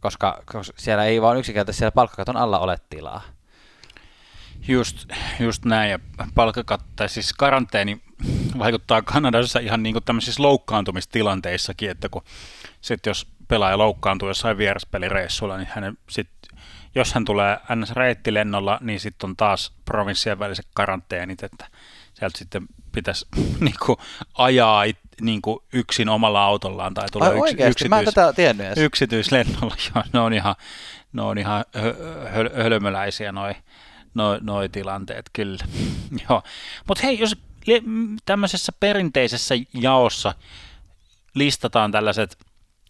koska, koska siellä ei vaan yksinkertaisesti siellä palkkakaton alla ole tilaa. Just, just näin, ja palkkakatto, siis karanteeni vaikuttaa Kanadassa ihan niin kuin tämmöisissä loukkaantumistilanteissakin, että kun sitten jos pelaaja loukkaantuu jossain vieraspelireissulla, niin hänen sit, jos hän tulee ns. reittilennolla, niin sitten on taas provinssien väliset karanteenit, että sieltä sitten pitäisi (laughs) niin kuin, ajaa it, niin kuin yksin omalla autollaan tai tulla yks, yksityis, mä en tätä tiennyt edes. yksityislennolla. (laughs) Joo, ne on ihan, ne on ihan höl, hölmöläisiä noi, noi, noi tilanteet kyllä. (laughs) Joo. Mutta hei, jos tämmöisessä perinteisessä jaossa listataan tällaiset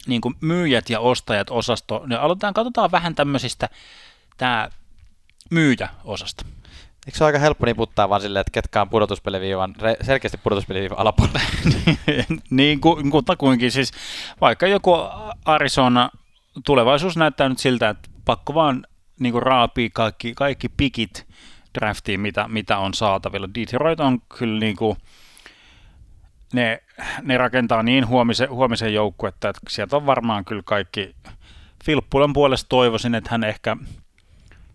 niin kuin myyjät ja ostajat osasto, niin aloitetaan, katsotaan vähän tämmöisistä tämä myyjä-osasto. Eikö se ole aika helppo niputtaa vaan silleen, että ketkä on pudotuspeliviivan, selkeästi pudotuspeliviivan alapuolella? (laughs) niin kuin, kuinkin, siis vaikka joku Arizona tulevaisuus näyttää nyt siltä, että pakko vaan niin kuin raapii kaikki, kaikki pikit draftiin, mitä, mitä on saatavilla. Detroit on kyllä niin kuin, ne, ne rakentaa niin huomisen, huomisen joukkuetta, että sieltä on varmaan kyllä kaikki. Filppulan puolesta toivoisin, että hän ehkä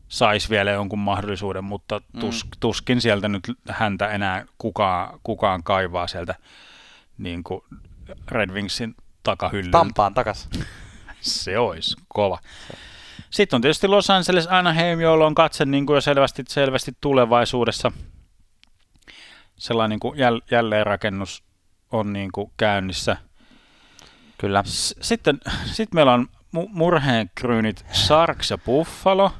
saisi vielä jonkun mahdollisuuden, mutta tus, mm. tuskin sieltä nyt häntä enää kukaan, kukaan kaivaa sieltä niin kuin Red Wingsin takahyllyltä. Tampaan takas. (laughs) Se olisi kova. Sitten on tietysti Los Angeles Anaheim, jolla on katse niin kuin jo selvästi, selvästi tulevaisuudessa. Sellainen niin kuin jäl, jälleenrakennus on niin kuin käynnissä. Kyllä. Sitten, sitten meillä on murheenkryynit Sharks ja Buffalo,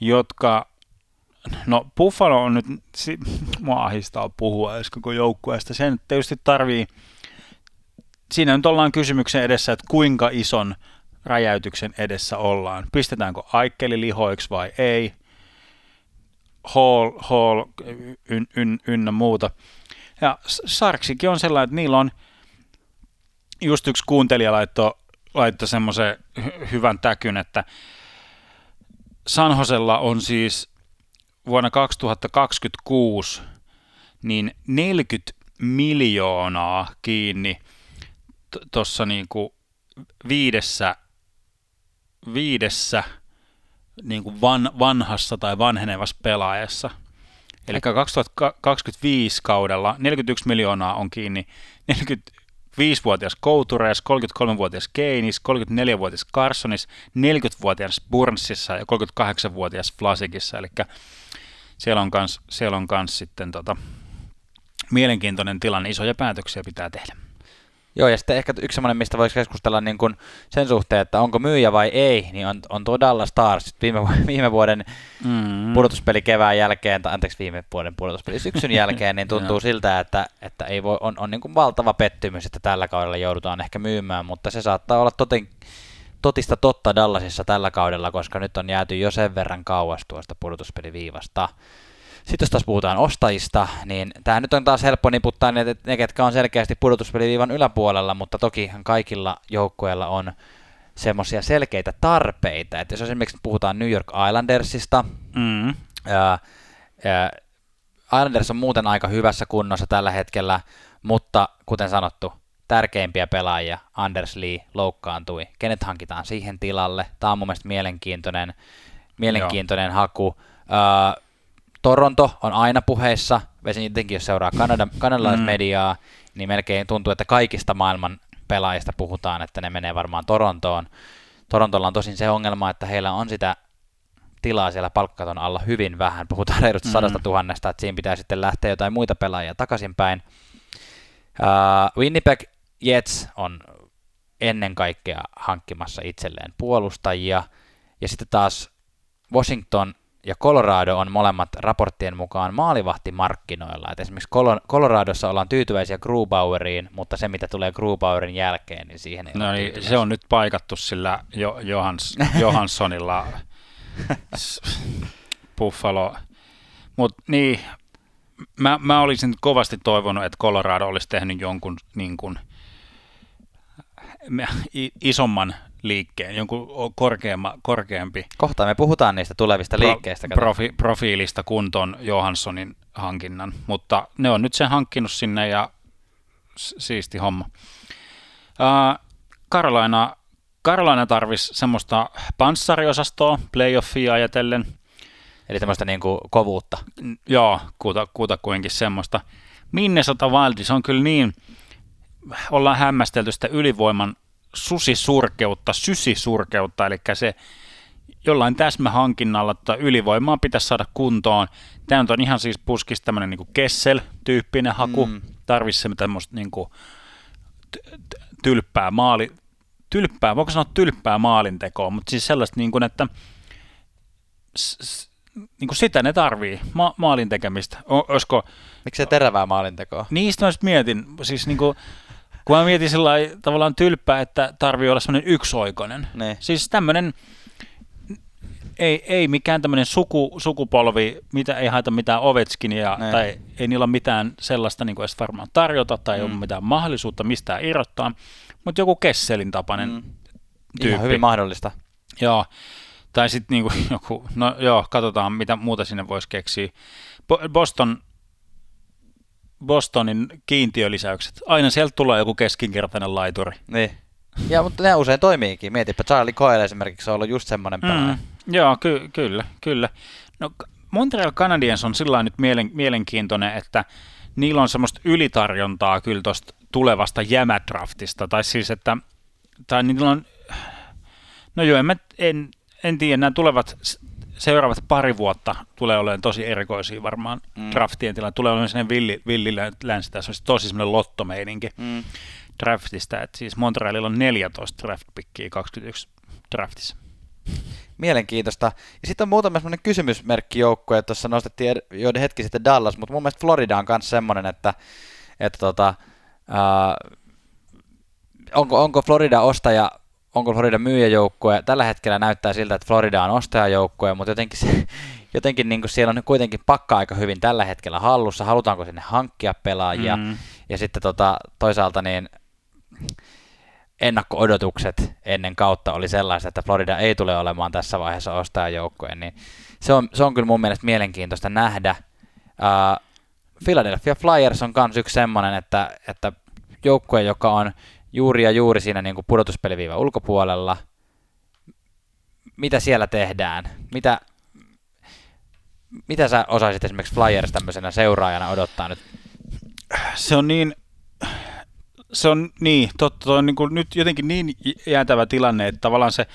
jotka, no Buffalo on nyt, (laughs) mua ahistaa puhua edes koko joukkueesta, sen tietysti tarvii, siinä nyt ollaan kysymyksen edessä, että kuinka ison räjäytyksen edessä ollaan. Pistetäänkö Aikkeli lihoiksi vai ei? Hall, Hall yn, yn, ynnä muuta. Ja Sarksikin on sellainen, että niillä on, just yksi kuuntelija laittoi, laittoi semmoisen hyvän täkyn, että Sanhosella on siis vuonna 2026 niin 40 miljoonaa kiinni tuossa niinku viidessä, viidessä niinku van, vanhassa tai vanhenevassa pelaajassa – Eli 2025 kaudella 41 miljoonaa on kiinni 45-vuotias Coutures, 33-vuotias Keynis, 34-vuotias Carsonis, 40-vuotias Burnsissa ja 38-vuotias Flasikissa. Eli siellä on kans, on kans sitten tota, mielenkiintoinen tilanne, isoja päätöksiä pitää tehdä. Joo, ja sitten ehkä yksi semmoinen, mistä voisi keskustella niin kuin sen suhteen, että onko myyjä vai ei, niin on, on tuo Dallas Stars viime, (laughs) viime vuoden mm. pudotuspeli kevään jälkeen, tai anteeksi viime vuoden pudotuspeli syksyn (laughs) jälkeen, niin tuntuu siltä, että, että ei voi, on, on niin kuin valtava pettymys, että tällä kaudella joudutaan ehkä myymään, mutta se saattaa olla toten, totista totta Dallasissa tällä kaudella, koska nyt on jääty jo sen verran kauas tuosta pudotuspeliviivasta. Sitten jos taas puhutaan ostajista, niin tämä nyt on taas helppo niputtaa ne, ne, ketkä on selkeästi pudotuspeliviivan yläpuolella, mutta toki kaikilla joukkueilla on semmoisia selkeitä tarpeita. Että jos esimerkiksi puhutaan New York Islandersista, mm. ää, ää, Islanders on muuten aika hyvässä kunnossa tällä hetkellä, mutta kuten sanottu, tärkeimpiä pelaajia, Anders Lee, loukkaantui. Kenet hankitaan siihen tilalle? Tämä on mun mielestä mielenkiintoinen, mielenkiintoinen haku. Ää, Toronto on aina puheissa, etenkin jos seuraa Kanada, kanadalaismediaa, mm. niin melkein tuntuu, että kaikista maailman pelaajista puhutaan, että ne menee varmaan Torontoon. Torontolla on tosin se ongelma, että heillä on sitä tilaa siellä palkkaton alla hyvin vähän. Puhutaan reilusta mm. sadasta tuhannesta, että siinä pitää sitten lähteä jotain muita pelaajia takaisinpäin. Uh, Winnipeg Jets on ennen kaikkea hankkimassa itselleen puolustajia. Ja sitten taas Washington ja Colorado on molemmat raporttien mukaan maalivahtimarkkinoilla. Et esimerkiksi Coloradossa ollaan tyytyväisiä Grubaueriin, mutta se mitä tulee Grubauerin jälkeen, niin siihen ei No niin, se on nyt paikattu sillä jo, Johans, (laughs) Johanssonilla Buffalo. Mutta niin, mä, mä olisin kovasti toivonut, että Colorado olisi tehnyt jonkun niin kuin, isomman liikkeen, jonkun korkeamma, korkeampi. Kohta me puhutaan niistä tulevista pro, liikkeistä. Profi, profiilista kuntoon Johanssonin hankinnan, mutta ne on nyt sen hankkinut sinne ja siisti homma. Carolina, Carolina tarvisi semmoista panssariosastoa playoffia ajatellen. Eli semmoista niin kuin kovuutta. Joo, kuuta, kuinkin semmoista. Minnesota Wildis on kyllä niin, ollaan hämmästelty sitä ylivoiman susisurkeutta, sysisurkeutta, eli se jollain täsmähankinnalla tota ylivoimaa pitäisi saada kuntoon. Tämä on ihan siis puskis tämmöinen niin Kessel-tyyppinen haku. Mm. Tarvitsisi se tämmöistä niin kuin tylppää maali, tylppää, voiko sanoa tylppää maalintekoa, mutta siis sellaista niin kuin, että niin kuin sitä ne tarvii, ma- maalin tekemistä. O, olisiko, Miksi se terävää maalintekoa? Niistä mä mietin, siis niin kuin, kun mä mietin sillä tavallaan tylppää, että tarvii olla semmoinen yksioikoinen. Ne. Siis tämmöinen, ei, ei mikään tämmöinen suku, sukupolvi, mitä ei haeta mitään Ovechkinia, ne. tai ei niillä ole mitään sellaista niin kuin edes varmaan tarjota, tai mm. ei ole mitään mahdollisuutta mistään irrottaa, mutta joku Kesselin tapainen mm. tyyppi. Ihan hyvin mahdollista. Joo, tai sitten niin (laughs) joku, no joo, katsotaan mitä muuta sinne voisi keksiä. Boston Bostonin kiintiölisäykset. Aina sieltä tulee joku keskinkertainen laituri. Niin. Ja, mutta ne usein toimiikin. Mietipä, Charlie Coyle esimerkiksi on ollut just semmoinen mm, pelaaja. Joo, ky- kyllä, kyllä. No, Montreal Canadiens on sillä nyt mielen- mielenkiintoinen, että niillä on semmoista ylitarjontaa kyllä tuosta tulevasta jämädraftista, tai siis, että tai niillä on, no joo, en, en, en tiedä, nämä tulevat seuraavat pari vuotta tulee olemaan tosi erikoisia varmaan mm. draftien tilanne. Tulee olemaan sellainen villi, villi länsi, tässä on tosi semmoinen lottomeininki mm. draftista, että siis Montrealilla on 14 draft pickia 21 draftissa. Mielenkiintoista. Ja sitten on muutama semmoinen kysymysmerkki joukkoja, tuossa nostettiin joiden hetki sitten Dallas, mutta mun mielestä Florida on myös semmoinen, että, että tota, uh, onko, onko Florida ostaja onko Florida myyjäjoukkue. Tällä hetkellä näyttää siltä, että Florida on ostajajoukkue, mutta jotenkin, se, (laughs) jotenkin niin kuin siellä on kuitenkin pakka aika hyvin tällä hetkellä hallussa. Halutaanko sinne hankkia pelaajia? Mm. Ja sitten tota, toisaalta niin ennakko-odotukset ennen kautta oli sellaiset, että Florida ei tule olemaan tässä vaiheessa ostajajoukkoja, niin se on, se on kyllä mun mielestä mielenkiintoista nähdä. Uh, Philadelphia Flyers on myös yksi semmoinen, että, että joukkue, joka on juuri ja juuri siinä niin kuin pudotuspeliviivan ulkopuolella. Mitä siellä tehdään? Mitä, mitä sä osaisit esimerkiksi Flyers tämmöisenä seuraajana odottaa nyt? Se on niin, se on niin, totta, on niin kuin nyt jotenkin niin jäätävä tilanne, että tavallaan se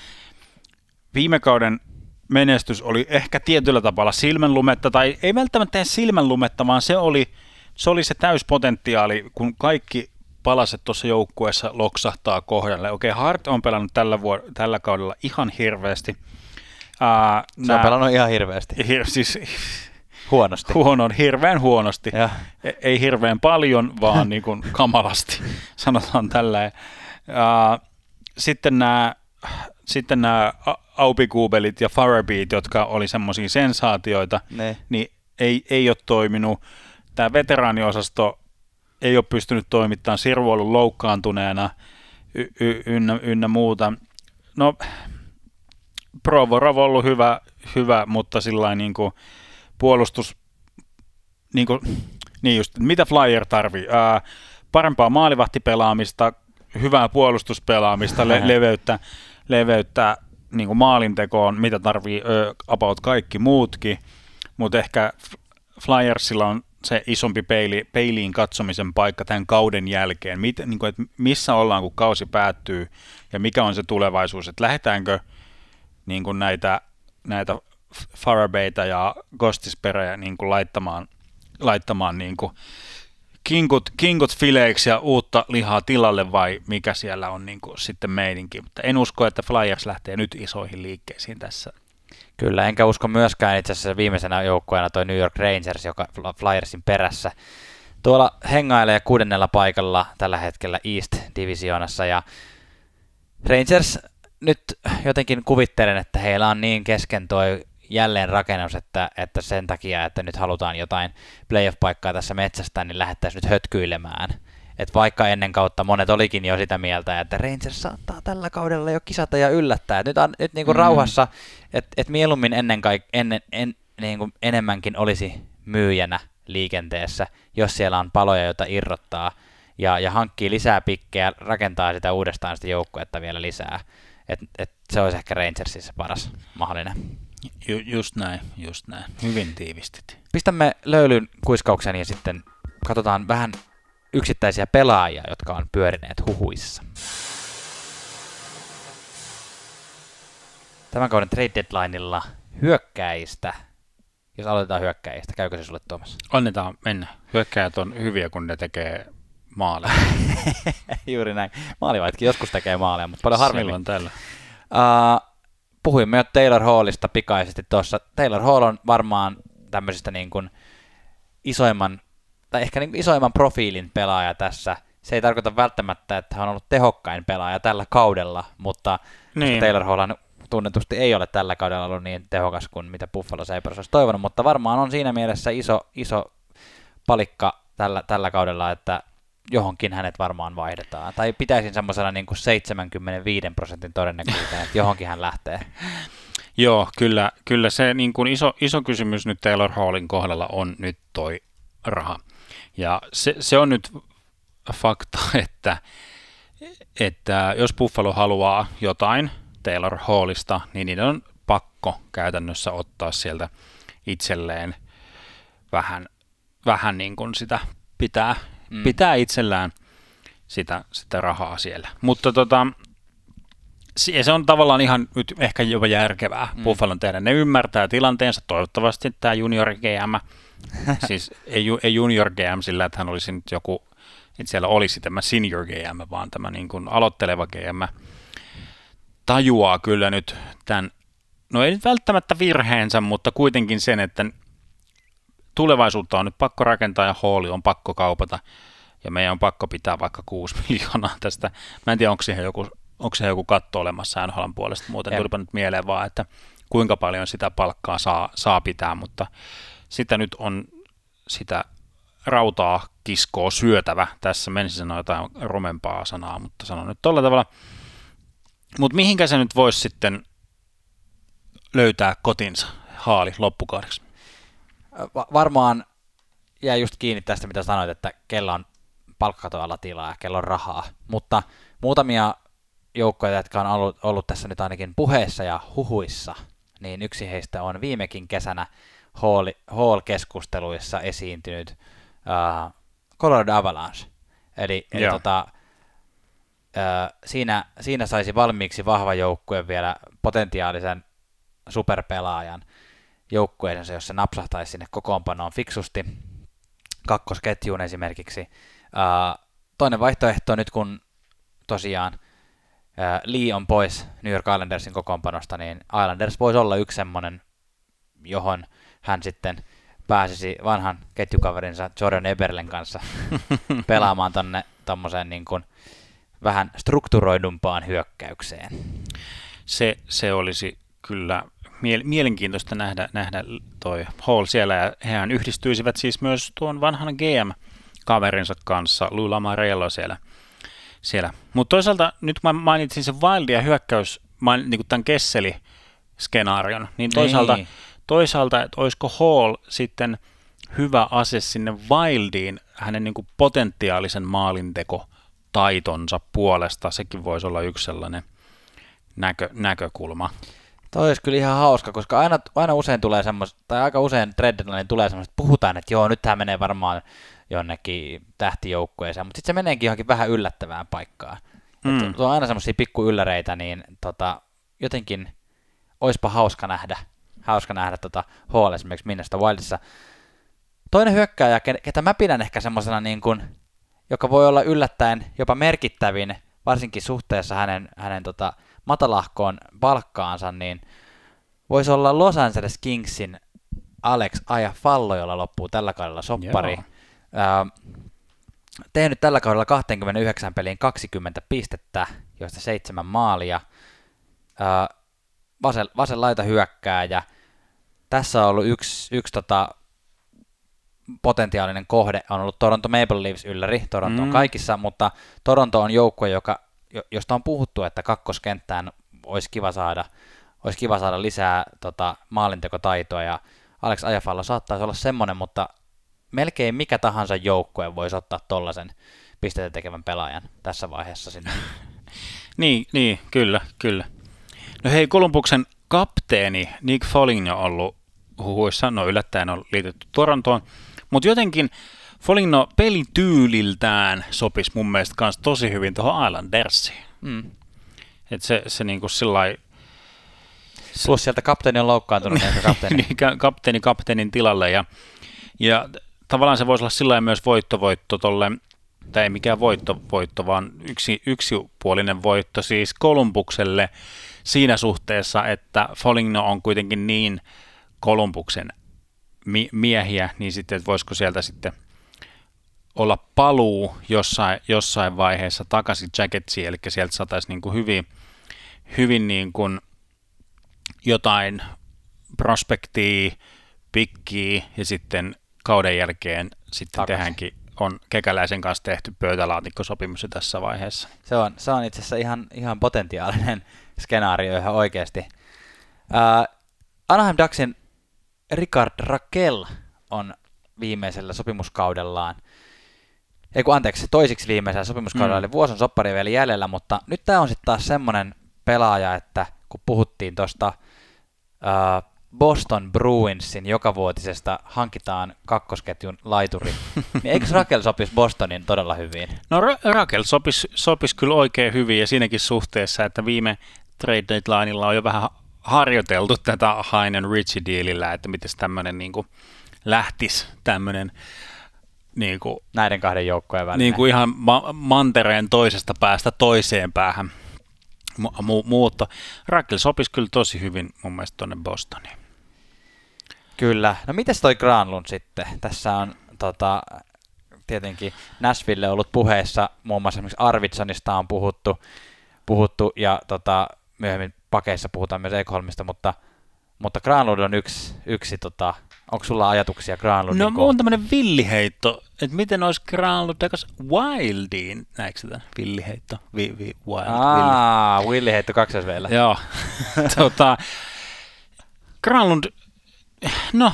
viime kauden menestys oli ehkä tietyllä tavalla silmänlumetta, tai ei välttämättä silmänlumetta, vaan se oli se oli se täyspotentiaali, kun kaikki palaset tuossa joukkueessa loksahtaa kohdalle. Okei, Hart on pelannut tällä, vuor- tällä kaudella ihan hirveästi. Uh, Se on pelannut ihan hirveästi. Hir- siis Huonosti. huonon, hirveän huonosti. Ja. E- Ei hirveän paljon, vaan (laughs) niin kuin kamalasti, sanotaan tällä. Sitten nämä sitten nämä Aupikuubelit ja Farabeat, jotka oli semmoisia sensaatioita, Ne. niin ei, ei ole toiminut. Tämä veteraaniosasto ei ole pystynyt toimittamaan, Sirvu on ollut loukkaantuneena y- y- ynnä, ynnä muuta. No, Provorov on ollut hyvä, hyvä mutta sillä niin kuin puolustus, niin, kuin, niin just, mitä Flyer tarvii? Ää, parempaa maalivahtipelaamista, hyvää puolustuspelaamista, le- leveyttä, leveyttä niin kuin maalintekoon, mitä tarvii ö, about kaikki muutkin, mutta ehkä Flyersilla on se isompi peili, peiliin katsomisen paikka tämän kauden jälkeen, Mit, niin kuin, että missä ollaan, kun kausi päättyy, ja mikä on se tulevaisuus, että lähdetäänkö niin kuin näitä, näitä Farabayta ja Ghostisperejä niin kuin laittamaan, laittamaan niin kuin kinkut, kinkut fileiksi ja uutta lihaa tilalle vai mikä siellä on niin kuin sitten meidinkin. Mutta en usko, että Flyers lähtee nyt isoihin liikkeisiin tässä. Kyllä, enkä usko myöskään itse asiassa viimeisenä joukkueena toi New York Rangers, joka Flyersin perässä tuolla hengailee kuudennella paikalla tällä hetkellä East-divisioonassa ja Rangers nyt jotenkin kuvittelen, että heillä on niin kesken toi jälleen rakennus, että, että sen takia, että nyt halutaan jotain playoff-paikkaa tässä metsästä, niin lähettäisiin nyt hötkyilemään. Et vaikka ennen kautta monet olikin jo sitä mieltä, että Rangers saattaa tällä kaudella jo kisata ja yllättää. Et nyt on nyt niinku Mm. rauhassa, että et mieluummin ennen kaik, ennen, en, niinku enemmänkin olisi myyjänä liikenteessä, jos siellä on paloja, joita irrottaa, ja, ja hankkii lisää pikkejä, rakentaa sitä uudestaan sitä joukkuetta vielä lisää. Et, et se olisi ehkä Rangersissa paras mahdollinen. Ju, just näin, just näin. Hyvin tiivistit. Pistämme löylyn kuiskauksen ja sitten katsotaan vähän yksittäisiä pelaajia, jotka on pyörineet huhuissa. Tämän kauden trade deadlineilla hyökkäistä, jos aloitetaan hyökkäistä, käykö se sulle Tuomas? Annetaan mennä. Hyökkäjät on hyviä, kun ne tekee maaleja. (laughs) Juuri näin. Maalivaitkin joskus tekee maaleja, mutta paljon harvemmin. Silloin tällä. Uh, puhuimme jo Taylor Hallista pikaisesti tuossa. Taylor Hall on varmaan tämmöisistä niin kuin isoimman, tai ehkä niin isoimman profiilin pelaaja tässä. Se ei tarkoita välttämättä, että hän on ollut tehokkain pelaaja tällä kaudella, mutta Niin. Taylor Hall tunnetusti ei ole tällä kaudella ollut niin tehokas kuin mitä Buffalo Sabres olisi toivonut, mutta varmaan on siinä mielessä iso, iso palikka tällä, tällä kaudella, että johonkin hänet varmaan vaihdetaan. Tai pitäisin semmoisena niin kuin 75 prosentin todennäköisyyteen, että johonkin hän lähtee. (laughs) Joo, kyllä, kyllä se niin kuin iso, iso kysymys nyt Taylor Hallin kohdalla on nyt toi raha. Ja se, se on nyt fakta, (laughs) että, että jos Buffalo haluaa jotain Taylor Hallista, niin niiden on pakko käytännössä ottaa sieltä itselleen vähän, vähän niin kuin sitä pitää, Mm. pitää itsellään sitä, sitä rahaa siellä. Mutta tota, ja se on tavallaan ihan nyt ehkä jopa järkevää Mm. Buffalon tehdä. Ne ymmärtää tilanteensa, toivottavasti tämä junior GM, (laughs) siis ei, ei junior GM sillä, että hän olisi nyt joku, että siellä olisi tämä senior GM, vaan tämä niin kuin aloitteleva GM tajuaa kyllä nyt tämän, no ei nyt välttämättä virheensä, mutta kuitenkin sen, että tulevaisuutta on nyt pakko rakentaa ja Halli on pakko kaupata ja meidän on pakko pitää vaikka 6 (laughs) miljoonaa tästä. Mä en tiedä, onko siihen joku, onko siihen joku katto olemassa NHLn puolesta, muuten En. tulipa nyt mieleen vaan, että kuinka paljon sitä palkkaa saa, saa pitää, mutta sitä nyt on sitä rautaa kiskoa syötävä. Tässä menisin sanoa jotain rumempaa sanaa, mutta sanon nyt tolla tavalla. Mutta mihinkä se nyt voisi sitten löytää kotinsa haali loppukaudeksi? Va- varmaan jää just kiinni tästä, mitä sanoit, että kello on palkkatoalla tilaa ja kello on rahaa. Mutta muutamia joukkoja, jotka on ollut, ollut tässä nyt ainakin puheessa ja huhuissa, niin yksi heistä on viimekin kesänä Hall, Hall-keskusteluissa esiintynyt uh, Colorado Avalanche. Eli, eli Joo. tota, uh, siinä, siinä saisi valmiiksi vahva joukkue vielä potentiaalisen superpelaajan joukkueensa, jos se napsahtaisi sinne kokoonpanoon fiksusti. kakkosketjuun esimerkiksi. Uh, toinen vaihtoehto nyt, kun tosiaan Lee on pois New York Islandersin kokoonpanosta, niin Islanders voisi olla yksi semmoinen, johon hän sitten pääsisi vanhan ketjukaverinsa Jordan Eberlen kanssa (laughs) pelaamaan tonne tommoseen niin kuin vähän strukturoidumpaan hyökkäykseen. Se, se olisi kyllä mielenkiintoista nähdä, nähdä toi Hall siellä, ja hehän yhdistyisivät siis myös tuon vanhan GM-kaverinsa kanssa, Lou Lamarello siellä. Siellä. Mutta toisaalta nyt mä mainitsin sen Wild ja hyökkäys, main, niin tämän Kesseli-skenaarion, niin toisaalta, niin. toisaalta että olisiko Hall sitten hyvä ase sinne Wildiin hänen niin kuin potentiaalisen maalinteko taitonsa puolesta, sekin voisi olla yksi sellainen näkö, näkökulma. Toi olisi kyllä ihan hauska, koska aina, aina usein tulee semmoista, tai aika usein niin tulee semmoista, että puhutaan, että joo, nyt tämä menee varmaan jonnekin tähtijoukkueeseen, mutta sitten se meneekin johonkin vähän yllättävään paikkaan. Mm. Tuo on aina semmoisia pikku ylläreitä, niin tota, jotenkin oispa hauska nähdä, hauska nähdä tota Hall esimerkiksi Minnesota Wildissa. Toinen hyökkääjä, ketä mä pidän ehkä semmoisena niin kuin, joka voi olla yllättäen jopa merkittävin, varsinkin suhteessa hänen, hänen tota, matalahkoon palkkaansa, niin voisi olla Los Angeles Kingsin Alex Fallo, jolla loppuu tällä kaudella soppari. Öö, tehnyt tällä kaudella 29 peliin 20 pistettä, joista seitsemän maalia. Öö, vasen, vasen laita hyökkääjä. Tässä on ollut yksi, yksi tota, potentiaalinen kohde, on ollut Toronto Maple Leafs ylläri, Toronto on mm. kaikissa, mutta Toronto on joukkue, joka josta on puhuttu, että kakkoskenttään olisi kiva saada, olisi kiva saada lisää tota, maalintekotaitoa, ja Alex Ajafalla saattaisi olla semmoinen, mutta melkein mikä tahansa joukkue voisi ottaa tollaisen pisteitä tekevän pelaajan tässä vaiheessa sinne. (laughs) niin, niin, kyllä, kyllä. No hei, Kolumbuksen kapteeni Nick Foligno on ollut huhuissa, no yllättäen on liitetty Torontoon, mutta jotenkin Foligno pelityyliltään sopisi mun mielestä kans tosi hyvin tuohon Islandersiin. Mm. Et se, se niinku sillai... Plus sieltä kapteeni on loukkaantunut, (laughs) niin kapteeni. kapteeni kapteenin tilalle ja, ja tavallaan se voisi olla sillä myös voittovoitto tolle, tai ei mikään voitto, voitto vaan yksi, yksipuolinen voitto siis Kolumbukselle siinä suhteessa, että Foligno on kuitenkin niin Kolumbuksen miehiä, niin sitten että voisiko sieltä sitten – olla paluu jossain, jossain vaiheessa takaisin Jacketsiin, eli sieltä saataisiin niin kuin hyvin, hyvin niin kuin jotain prospektia, pikkiä ja sitten kauden jälkeen sitten takaisin. tehdäänkin on Kekäläisen kanssa tehty pöytälaatikkosopimus tässä vaiheessa. Se on, se on itse asiassa ihan, ihan potentiaalinen (laughs) skenaario ihan oikeasti. Uh, Anaheim Ducksin Ricard Raquel on viimeisellä sopimuskaudellaan – ei kun anteeksi, toisiksi viimeisellä sopimuskaudella, mm. eli vuosi on soppari vielä jäljellä, mutta nyt tämä on sitten taas semmoinen pelaaja, että kun puhuttiin tuosta uh, Boston Bruinsin jokavuotisesta hankitaan kakkosketjun laituri, (laughs) niin eikö Rakel sopisi Bostonin todella hyvin? No Ra- Rakel sopisi, sopisi kyllä oikein hyvin ja siinäkin suhteessa, että viime trade deadlineilla on jo vähän harjoiteltu tätä Hainen Richie dealillä, että miten tämmöinen niin lähtisi tämmöinen niin kuin, näiden kahden joukkojen välillä. Niin kuin ihan ma- mantereen toisesta päästä toiseen päähän mu- mu- muutto. Rakel sopisi kyllä tosi hyvin mun mielestä tuonne Bostoniin. Kyllä. No mites toi Granlund sitten? Tässä on tota, tietenkin Nashville ollut puheessa, muun muassa esimerkiksi Arvitsonista on puhuttu, puhuttu ja tota, myöhemmin pakeissa puhutaan myös Ekholmista, mutta, mutta Granlund on yksi, yksi tota, Onko sulla ajatuksia Granlundin No mulla on tämmöinen villiheitto, että miten olisi Granlund takas Wildiin, näetkö sitä villiheitto? Vi, vi, wild, Aa, villi. villiheitto kaksosveillä. Joo, (laughs) tota, Granlund, no,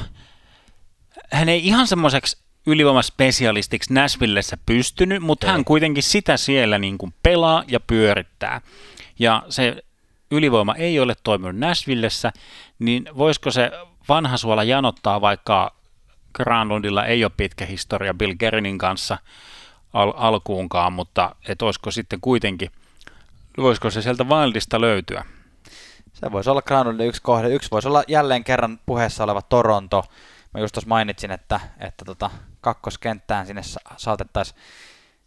hän ei ihan semmoiseksi ylivoimaspesialistiksi Nashvillessä pystynyt, mutta hän kuitenkin sitä siellä niin kuin pelaa ja pyörittää. Ja se ylivoima ei ole toiminut Nashvillessä, niin voisiko se vanha suola janottaa, vaikka Granlundilla ei ole pitkä historia Bill Gerinin kanssa al- alkuunkaan, mutta et olisiko sitten kuitenkin, voisiko se sieltä Wildista löytyä? Se voisi olla Granlundin yksi kohde. Yksi voisi olla jälleen kerran puheessa oleva Toronto. Mä just tuossa mainitsin, että, että tota kakkoskenttään sinne sa- saatettaisiin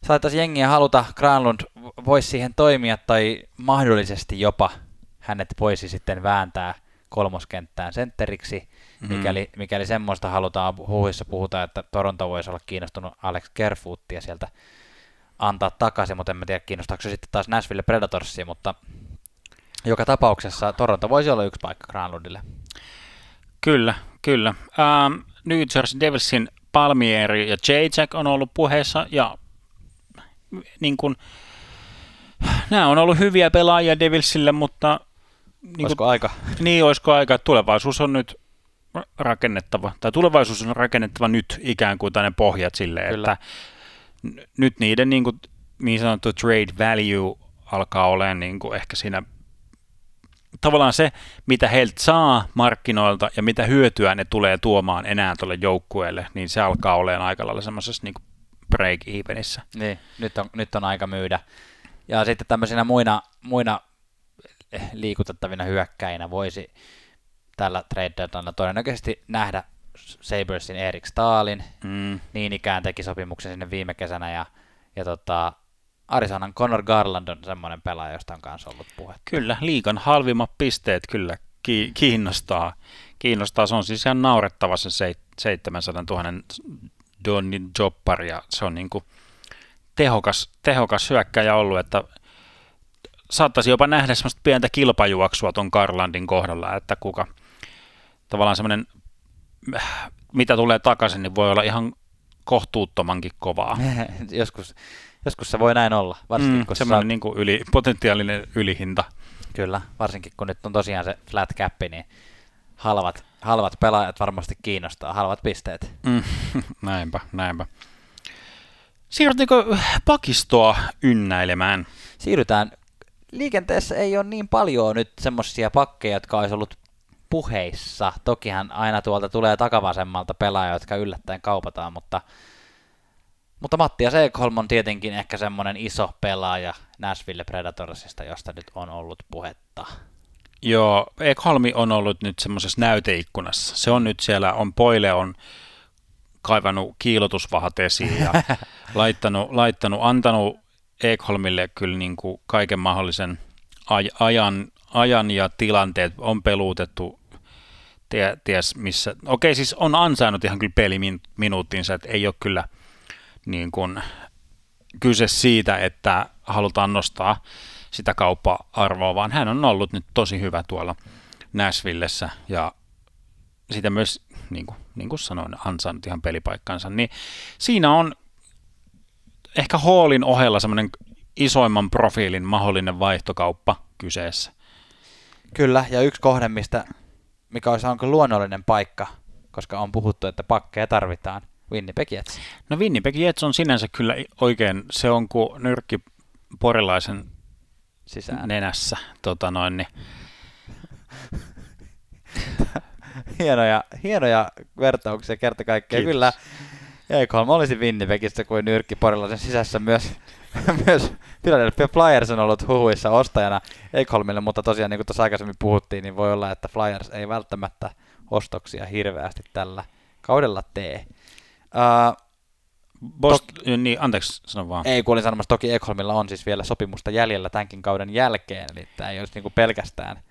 saatettaisi jengiä haluta. Granlund voisi siihen toimia tai mahdollisesti jopa hänet voisi sitten vääntää kolmoskenttään sentteriksi, Mm. mikäli, mikäli semmoista halutaan. Huhuissa puhutaan, että Toronto voisi olla kiinnostunut Alex Kerfoottia sieltä antaa takaisin, mutta en mä tiedä kiinnostaako se sitten taas Nashville Predatorsia, mutta joka tapauksessa Toronto voisi olla yksi paikka Granlundille. Kyllä, kyllä. Ähm, New Jersey Devilsin Palmieri ja J-Jack on ollut puheessa ja niin kuin, nämä on ollut hyviä pelaajia Devilsille, mutta niin, kuin, Olisiko aika? (laughs) niin olisiko aika, tulevaisuus on nyt rakennettava, tai tulevaisuus on rakennettava nyt ikään kuin tänne pohjat silleen, Kyllä. että n- nyt niiden niin, kuin, niin sanottu trade value alkaa olemaan niin kuin ehkä siinä tavallaan se, mitä heiltä saa markkinoilta ja mitä hyötyä ne tulee tuomaan enää tuolle joukkueelle, niin se alkaa olemaan aika lailla semmoisessa niin break-evenissä. Niin, nyt on, nyt on aika myydä. Ja sitten tämmöisinä muina, muina liikutettavina hyökkäinä voisi tällä trade deadlinella todennäköisesti nähdä Sabersin Erik Stalin, Mm. niin ikään teki sopimuksen sinne viime kesänä, ja, ja tota, Arizonan Connor Garland on semmoinen pelaaja, josta on kanssa ollut puhe. Kyllä, liikan halvimmat pisteet kyllä ki- kiinnostaa. kiinnostaa. Se on siis ihan naurettava se seit- 700 000 Donnin joppari ja se on niin kuin tehokas, tehokas hyökkäjä ollut, että saattaisi jopa nähdä semmoista pientä kilpajuoksua ton Garlandin kohdalla, että kuka tavallaan semmoinen, mitä tulee takaisin, niin voi olla ihan kohtuuttomankin kovaa. (laughs) joskus, joskus se voi näin olla, varsinkin Mm, kun semmoinen saat, niin kuin yli, potentiaalinen ylihinta. kyllä, varsinkin kun nyt on tosiaan se flat cap, niin halvat, halvat pelaajat varmasti kiinnostaa, halvat pisteet. Mm, (laughs) näinpä, näinpä. Siirrytäänkö pakistoa ynnäilemään? Siirrytään. Liikenteessä ei ole niin paljon nyt semmoisia pakkeja, jotka olisi ollut puheissa. Tokihan aina tuolta tulee takavasemmalta pelaajia, jotka yllättäen kaupataan, mutta, mutta Mattias Ekholm on tietenkin ehkä semmoinen iso pelaaja Nashville Predatorsista, josta nyt on ollut puhetta. Joo, Ekholmi on ollut nyt semmoisessa näyteikkunassa. Se on nyt siellä, on Poile on kaivannut kiilotusvahat esiin ja (laughs) laittanut, laittanut, antanut Ekholmille kyllä niin kuin kaiken mahdollisen aj- ajan, ajan ja tilanteet on peluutettu tie, ties missä. Okei, siis on ansainnut ihan kyllä peliminuuttinsa, että ei ole kyllä niin kyse siitä, että halutaan nostaa sitä kauppa-arvoa, vaan hän on ollut nyt tosi hyvä tuolla Nashvillessä ja sitä myös, niin kuin, niin kuin sanoin, ansainnut ihan pelipaikkansa, niin siinä on ehkä Hallin ohella semmoinen isoimman profiilin mahdollinen vaihtokauppa kyseessä. Kyllä, ja yksi kohde, mistä, mikä olisi onko luonnollinen paikka, koska on puhuttu, että pakkeja tarvitaan, Winnipeg Jets. No Winnipeg Jets on sinänsä kyllä oikein, se on kuin nyrkki porilaisen Sisään. nenässä. Tota noin, niin. (laughs) hienoja, hienoja vertauksia kerta. Kiitos. Kyllä Ekholm olisi Winnipegissä kuin nyrkki Porilaisen sisässä myös, (laughs) myös Philadelphia Flyers on ollut huhuissa ostajana Ekholmille, mutta tosiaan niin kuin tuossa aikaisemmin puhuttiin, niin voi olla, että Flyers ei välttämättä ostoksia hirveästi tällä kaudella tee. Uh, Bost- niin, anteeksi, sano vaan. ei, kun olin sanomassa, toki Ekholmilla on siis vielä sopimusta jäljellä tämänkin kauden jälkeen, eli tämä ei olisi niin kuin pelkästään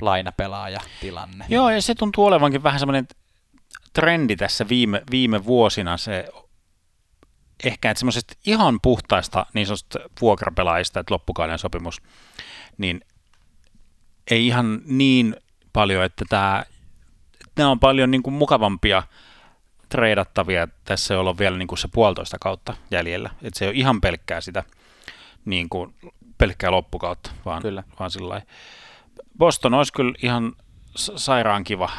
lainapelaaja tilanne. Joo, ja se tuntuu olevankin vähän semmoinen trendi tässä viime, viime vuosina se ehkä, että semmoisesta ihan puhtaista niin sanotusta vuokrapelaajista, että loppukauden sopimus, niin ei ihan niin paljon, että tämä, nämä on paljon niin kuin mukavampia treidattavia, tässä ei olla vielä niin kuin se puolitoista kautta jäljellä, että se ei ole ihan pelkkää sitä niin kuin pelkkää loppukautta, vaan, Kyllä. vaan sillä. Boston olisi kyllä ihan sa- sairaan kiva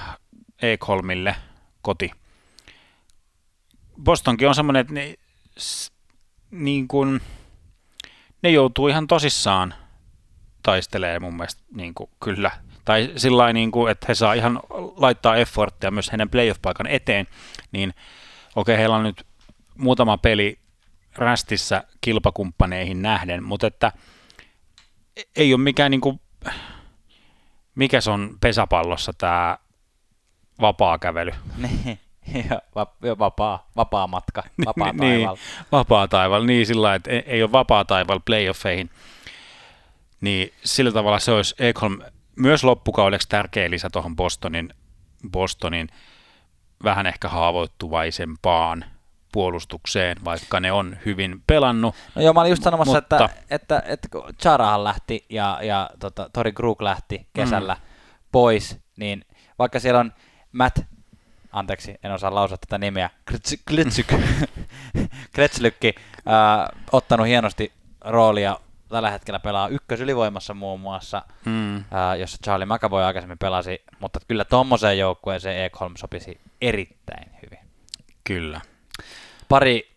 Ekholmille koti. Bostonkin on semmoinen, että ne, s- niin kuin, ne joutuu ihan tosissaan taistelee mun mielestä niin kuin, kyllä. Tai sillä niin kuin, että he saa ihan laittaa efforttia myös heidän playoff-paikan eteen, niin okei, heillä on nyt muutama peli rästissä kilpakumppaneihin nähden, mutta että ei ole mikään niin kuin, mikä se on pesäpallossa tämä vapaa kävely. (laughs) Niin. ja va- ja vapaa, vapaa matka, (laughs) vapaa niin, taivaalla. vapaa taival, niin sillä lailla, että ei, ei ole vapaa taival playoffeihin. Niin sillä tavalla se olisi Ekholm myös loppukaudeksi tärkeä lisä tuohon Bostonin, Bostonin vähän ehkä haavoittuvaisempaan puolustukseen, vaikka ne on hyvin pelannut. No joo, mä olin just sanomassa, Mutta- että, että, että kun Charahan lähti ja, ja tota, Tori Krug lähti kesällä mm. pois, niin vaikka siellä on Matt, anteeksi, en osaa lausua tätä nimeä, Klitsyk, (laughs) Klitsyk, Kretslykki, äh, ottanut hienosti roolia, tällä hetkellä pelaa ykkösylivoimassa muun muassa, Mm. äh, jossa Charlie McAvoy aikaisemmin pelasi, mutta kyllä tommoseen joukkueeseen Ekholm sopisi erittäin hyvin Kyllä. pari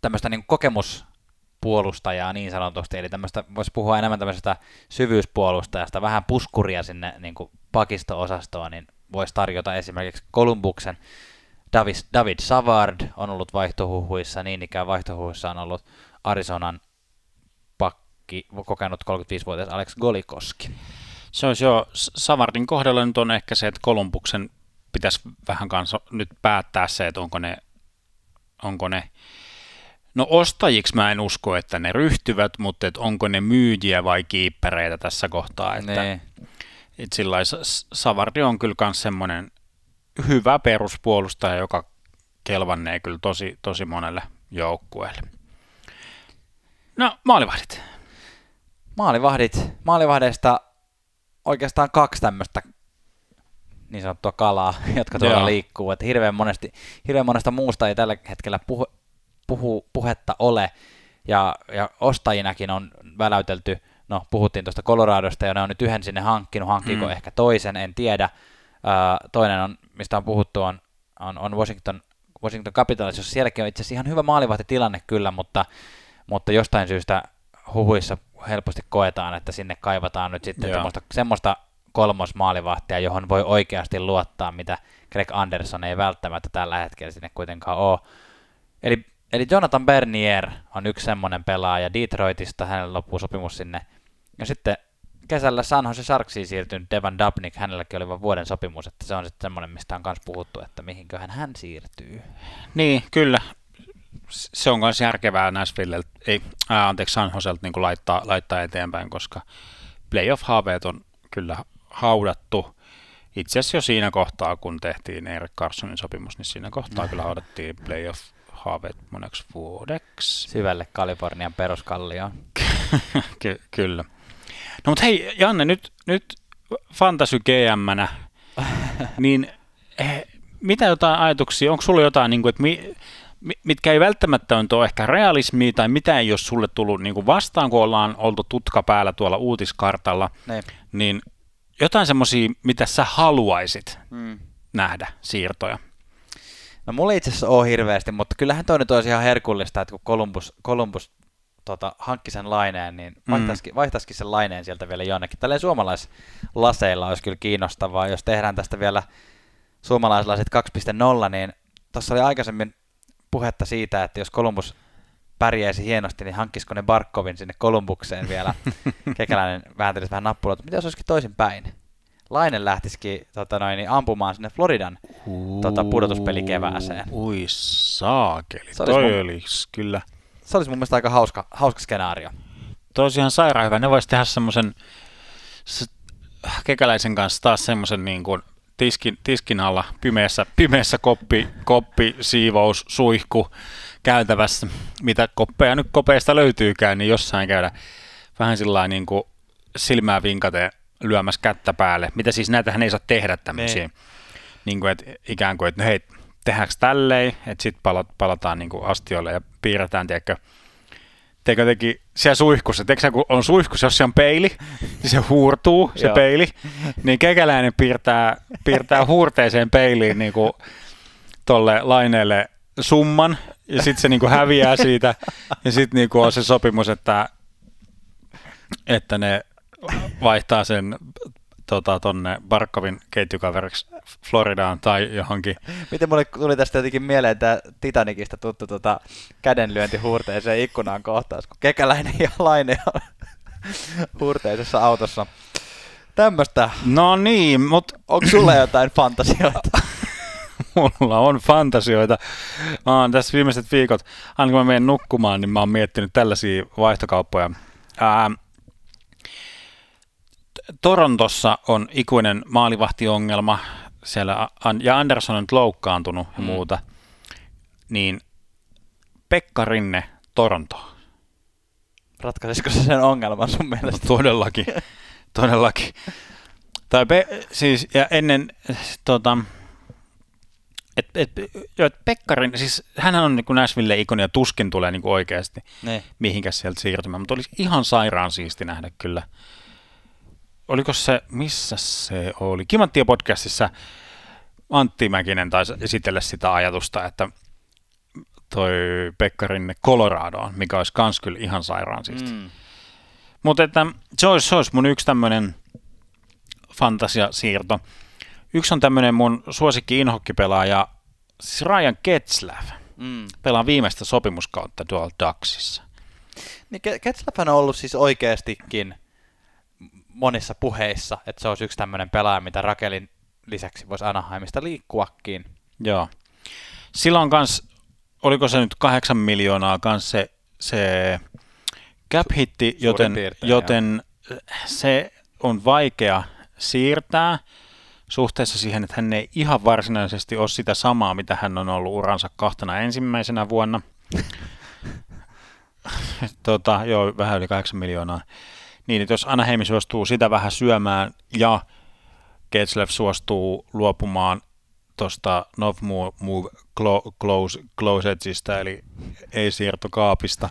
tämmöistä niin kokemuspuolustajaa niin sanotusti, eli tämmöistä, voisi puhua enemmän tämmöisestä syvyyspuolustajasta, vähän puskuria sinne niin kuin pakisto-osastoon, niin voisi tarjota esimerkiksi Columbuksen David, David Savard on ollut vaihtohuhuissa, niin ikään vaihtohuhuissa on ollut Arizonan pakki, kokenut 35-vuotias Alex Golikoski. Se olisi jo, Savardin kohdalla nyt on ehkä se, että Kolumbuksen pitäisi vähän kanssa nyt päättää se, että onko ne, onko ne No ostajiksi mä en usko, että ne ryhtyvät, mutta että onko ne myyjiä vai kiippereitä tässä kohtaa. Että, Niin. että sillä Savardi on kyllä myös semmoinen hyvä peruspuolustaja, joka kelvannee kyllä tosi, tosi monelle joukkueelle. No, maalivahdit. Maalivahdit, maalivahdeista oikeastaan kaksi tämmöistä niin sanottua kalaa, (laughs) jotka tuolla Joo. liikkuu. Että hirveän, monesti, hirveän monesta muusta ei tällä hetkellä puhu, puhu, puhetta ole. Ja, ja ostajinakin on väläytelty, no puhuttiin tuosta Coloradosta ja ne on nyt yhden sinne hankkinut, hankkiiko Mm. ehkä toisen, en tiedä. Ää, toinen on, mistä on puhuttu, on, on, on Washington, Washington Capitals, jossa sielläkin on itse asiassa ihan hyvä maalivahtitilanne kyllä, mutta, mutta jostain syystä huhuissa helposti koetaan, että sinne kaivataan nyt sitten semmoista, semmoista kolmosmaalivahtia, johon voi oikeasti luottaa, mitä Greg Anderson ei välttämättä tällä hetkellä sinne kuitenkaan ole. Eli, eli Jonathan Bernier on yksi semmoinen pelaaja Detroitista, hänellä loppuu sopimus sinne. Ja sitten kesällä San Jose Sharksiin siirtynyt Devan Dubnik, hänelläkin oli vain vuoden sopimus, että se on sitten semmoinen, mistä on myös puhuttu, että mihinköhän hän siirtyy. Niin, kyllä. Se on myös järkevää Nashville, ei, ää, anteeksi, San Joselta niin laittaa, laittaa eteenpäin, koska playoff-haaveet on kyllä haudattu. Itse asiassa jo siinä kohtaa, kun tehtiin Erik Carsonin sopimus, niin siinä kohtaa kyllä haudattiin playoff-haaveet moneksi vuodeksi. Syvälle Kalifornian peruskallioon. (laughs) Ky- kyllä. No mutta hei, Janne, nyt, nyt Fantasy gm (laughs) niin eh, mitä jotain ajatuksia, onko sulla jotain, niin kuin, että mi- mitkä ei välttämättä ole ehkä realismia, tai mitä ei ole sulle tullut niin kuin vastaan, kun ollaan oltu tutka päällä tuolla uutiskartalla, Niin. niin jotain semmoisia, mitä sä haluaisit Mm. nähdä siirtoja. No mulla itse asiassa ole hirveästi, mutta kyllähän toi nyt olisi ihan herkullista, että kun Columbus, Columbus tota, hankki sen laineen, niin vaihtaisikin, vaihtaisikin sen laineen sieltä vielä jonnekin. Tälleen suomalaislaseilla olisi kyllä kiinnostavaa, jos tehdään tästä vielä suomalaislasit 2.0, niin tuossa oli aikaisemmin puhetta siitä, että jos Columbus pärjäisi hienosti, niin hankkisiko ne Barkovin sinne Kolumbukseen vielä. (laughs) Kekäläinen vääntelisi vähän nappulaa, mutta mitä jos olisikin toisinpäin? Laine lähtisikin tota noin, niin ampumaan sinne Floridan tota, pudotuspelikevääseen. Ui saakeli, Se olisi toi mun- olisi kyllä. Se olisi mun mielestä aika hauska, hauska skenaario. Tosiaan sairaan hyvä. Ne voisi tehdä semmoisen kekäläisen kanssa taas semmoisen niin kuin tiskin, tiskin alla pimeässä, pimeässä koppi, koppi, siivous, suihku käytävässä, mitä koppeja nyt kopeista löytyykään, niin jossain käydä vähän sillä niin kuin silmää vinkaten lyömässä kättä päälle. Mitä siis näitähän ei saa tehdä tämmöisiä. Niin. Niin kuin, että ikään kuin, että no hei, tehdäänkö tälleen, että sitten palataan niin kuin astioille ja piirretään, tiedätkö, Teikö teki siellä suihkussa, tiedätkö kun on suihkussa, jos se on peili, niin se huurtuu, se peili, niin kekäläinen piirtää, piirtää huurteeseen peiliin niin kuin tolle laineelle summan, ja sitten se niin kuin häviää siitä, ja sitten niin kuin on se sopimus, että, että ne vaihtaa sen tota, tonne Barkovin ketjukaveriksi Floridaan tai johonkin. Miten mulle tuli tästä jotenkin mieleen tämä Titanicista tuttu tota, kädenlyönti huurteeseen ikkunaan kohtaus, kun kekäläinen ja laine on (laughs) huurteisessa autossa. Tämmöstä. No niin, mutta Onko sulla jotain fantasioita? (laughs) mulla on fantasioita. Mä oon tässä viimeiset viikot, aina kun mä menen nukkumaan, niin mä oon miettinyt tällaisia vaihtokauppoja. Ää, Torontossa on ikuinen maalivahtiongelma, siellä, ja Anderson on nyt loukkaantunut ja Mm. muuta, niin Pekka Rinne, Toronto. Ratkaisisiko se sen ongelman sun mielestä? Todellakin, (laughs) todellakin. Tai pe, siis, ja ennen, tota, et, et, et Pekkarin, siis hänhän on niin Nashville ikoni ja tuskin tulee niin oikeasti Niin. mihinkäs sieltä siirtymään, mutta olisi ihan sairaan siisti nähdä kyllä. Oliko se, missä se oli? Kimanttien podcastissa Antti Mäkinen taisi esitellä sitä ajatusta, että toi Pekkarinne Coloradoon, mikä olisi kans kyllä ihan sairaan siisti. Mm. Mutta että se olisi, se olisi mun yksi tämmöinen fantasiasiirto. Yksi on tämmöinen mun suosikki inhokkipelaaja, siis Ryan Getzlav. Mm. Pelaa viimeistä sopimuskautta tuolla Ducksissa. Niin Ke- Ketslaphän on ollut siis oikeastikin monissa puheissa, että se olisi yksi tämmöinen pelaaja, mitä Rakelin lisäksi voisi Anaheimista liikkuakin. Joo. Silloin kans, oliko se nyt kahdeksan miljoonaa kans se, se cap hitti, joten, piirtein, joten se on vaikea siirtää suhteessa siihen, että hän ei ihan varsinaisesti ole sitä samaa, mitä hän on ollut uransa kahtena ensimmäisenä vuonna. (laughs) tota, joo, vähän yli 8 miljoonaa. Niin, että jos Anaheim suostuu sitä vähän syömään ja Getzlev suostuu luopumaan tuosta Nov Move, move clo, close, Closetista, eli ei-siirtokaapista,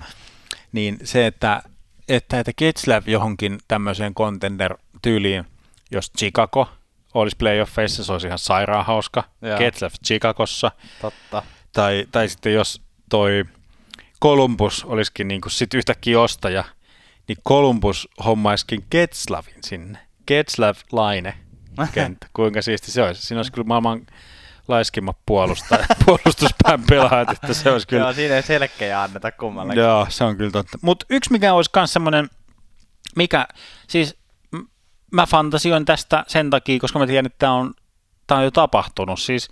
niin se, että, että, että Getzlev johonkin tämmöiseen contender-tyyliin, jos Chicago olisi playoffeissa, se olisi ihan sairaan hauska. Joo. Getzlev Chicagossa. Totta. Tai, tai sitten jos toi Columbus olisikin niin sit yhtäkkiä ostaja, niin Columbus hommaisikin Getzlavin sinne. Getzlav-laine kenttä. (laughs) Kuinka siisti se olisi. Siinä olisi kyllä maailman laiskimmat puolustajat, (laughs) puolustuspään pelaajat, että se olisi kyllä Joo, siinä ei selkeä anneta kummallakin. Joo, se on kyllä totta. Mutta yksi mikä olisi myös semmoinen, mikä, siis mä fantasioin tästä sen takia, koska mä tiedän, että tämä on, tää on jo tapahtunut. Siis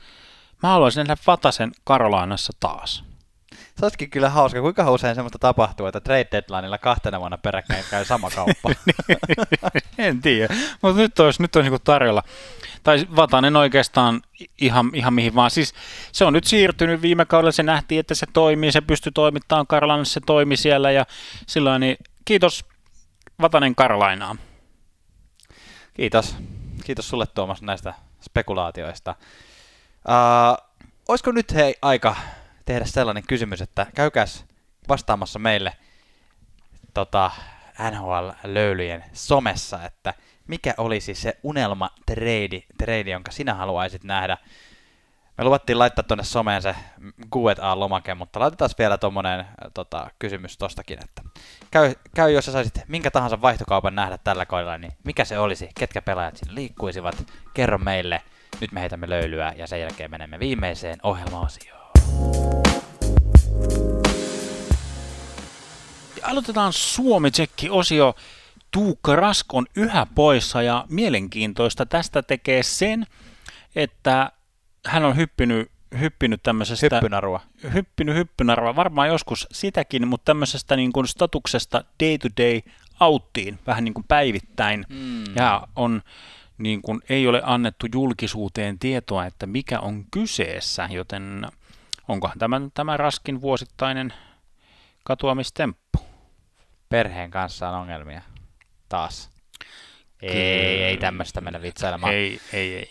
mä haluaisin nähdä Vatasen Karolainassa taas. Se olisikin kyllä hauska. Kuinka usein semmoista tapahtuu, että trade deadlineilla kahtena vuonna peräkkäin käy sama kauppa? (laughs) en tiedä, mutta nyt olisi, nyt olisi niinku tarjolla. Tai Vatanen oikeastaan ihan, ihan mihin vaan. Siis se on nyt siirtynyt viime kaudella, se nähtiin, että se toimii, se pystyi toimittamaan Karolainassa, se toimi siellä ja silloin niin kiitos Vatanen Karolainaan. Kiitos. Kiitos sulle Tuomas näistä spekulaatioista. Uh, olisiko nyt hei aika tehdä sellainen kysymys, että käykäs vastaamassa meille tota, NHL-löylyjen somessa, että mikä olisi se unelma trade, jonka sinä haluaisit nähdä. Me luvattiin laittaa tuonne someen se Q&A-lomake, mutta laitetaan vielä tuommoinen tota, kysymys tostakin, että käy, käy, jos sä saisit minkä tahansa vaihtokaupan nähdä tällä kaudella, niin mikä se olisi, ketkä pelaajat siinä liikkuisivat, kerro meille, nyt me heitämme löylyä ja sen jälkeen menemme viimeiseen ohjelmaosioon. Aloitetaan Suomi-tsekki-osio. Tuukka Rask on yhä poissa ja mielenkiintoista tästä tekee sen, että hän on hyppinyt, hyppinyt tämmöisestä... Hyppynarua. hyppinyt hyppynarva, varmaan joskus sitäkin, mutta tämmöisestä niin kuin statuksesta day to day outtiin, vähän niin kuin päivittäin, Mm. ja on niin kuin, ei ole annettu julkisuuteen tietoa, että mikä on kyseessä, joten onkohan tämä, tämä raskin vuosittainen katoamistemppu? Perheen kanssa on ongelmia. Taas. Ei, Kyllä. ei tämmöistä mennä vitsailemaan. Ei, ei, ei.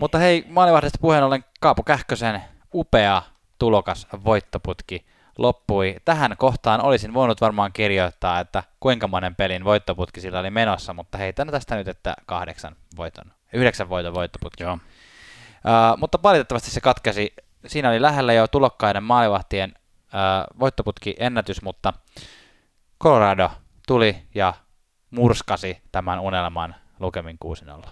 Mutta hei, maalivahdesta puheen ollen Kaapo Kähkösen upea tulokas voittoputki loppui. Tähän kohtaan olisin voinut varmaan kirjoittaa, että kuinka monen pelin voittoputki sillä oli menossa, mutta heitän tästä nyt, että kahdeksan voiton, yhdeksän voiton voittoputki. Joo. Uh, mutta valitettavasti se katkesi. Siinä oli lähellä jo tulokkaiden maalivahtien uh, voittoputki ennätys, mutta Colorado tuli ja murskasi tämän unelman lukemin 6-0.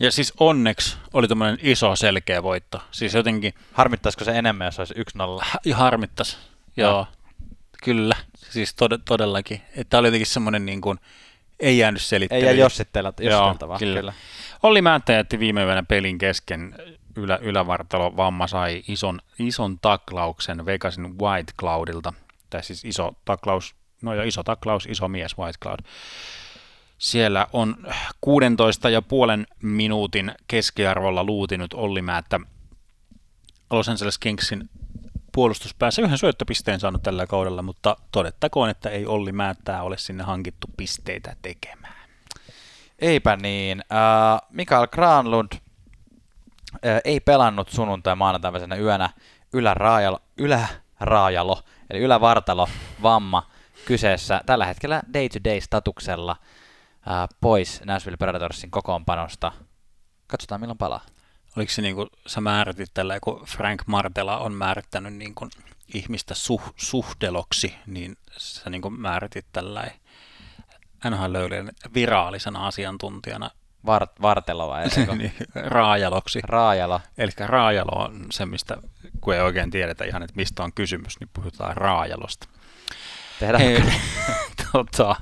Ja siis onneksi oli tämmöinen iso selkeä voitto. Siis jotenkin Harmittaisiko se enemmän, jos olisi 1-0? ja harmittas. Joo, kyllä. Siis tod- todellakin. Että oli jotenkin semmoinen niin kuin, ei jäänyt Ei selittelyyn. jää Joo, jossiteltavaa, kyllä. kyllä. Olli Määntä jätti viime yönä pelin kesken ylä, ylävartalovamma sai ison, ison taklauksen Vegasin White Cloudilta, tai siis iso taklaus, no jo iso taklaus, iso mies White Cloud. Siellä on 16 ja puolen minuutin keskiarvolla luutinut Olli Määttä Los Angeles Kingsin puolustuspäässä yhden syöttöpisteen saanut tällä kaudella, mutta todettakoon, että ei Olli Määttää ole sinne hankittu pisteitä tekemään. Eipä niin. Äh, Mikael Granlund äh, ei pelannut sunnuntai maanantaiväisenä yönä yläraajalo, yläraajalo, eli ylävartalo vamma kyseessä tällä hetkellä day-to-day statuksella äh, pois Nashville Predatorsin kokoonpanosta. Katsotaan milloin palaa. Oliko se niin kuin sä määritit tällä, kun Frank Martela on määrittänyt niin kuin ihmistä suh, suhdeloksi, niin sä niin kuin määritit tällä NHL viraalisena asiantuntijana Vart, vartelo vai (laughs) niin, raajaloksi. Raajalo. Eli raajalo on se, mistä, kun ei oikein tiedetä ihan, että mistä on kysymys, niin puhutaan raajalosta. Tehdään. Hei, (laughs) tota,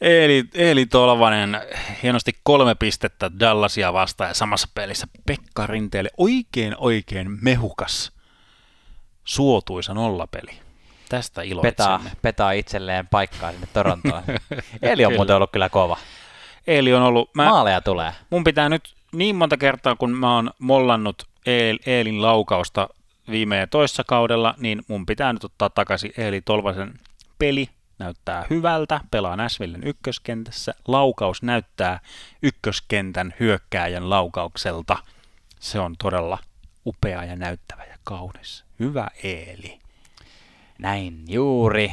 Eeli, Eeli Tolvanen hienosti kolme pistettä Dallasia vastaan ja samassa pelissä Pekka Rinteelle oikein oikein mehukas suotuisa nollapeli. Tästä iloitsemme. Petaa, petaa itselleen paikkaa sinne Torontoon. (laughs) Eli on muuten ollut kyllä kova. Eeli on ollut... Mä, Maaleja tulee. Mun pitää nyt niin monta kertaa, kun mä oon mollannut Eel, Eelin laukausta viime ja toissa kaudella, niin mun pitää nyt ottaa takaisin Eeli Tolvasen peli. Näyttää hyvältä, pelaa Näsvillen ykköskentässä. Laukaus näyttää ykköskentän hyökkääjän laukaukselta. Se on todella upea ja näyttävä ja kaunis. Hyvä Eeli. Näin juuri.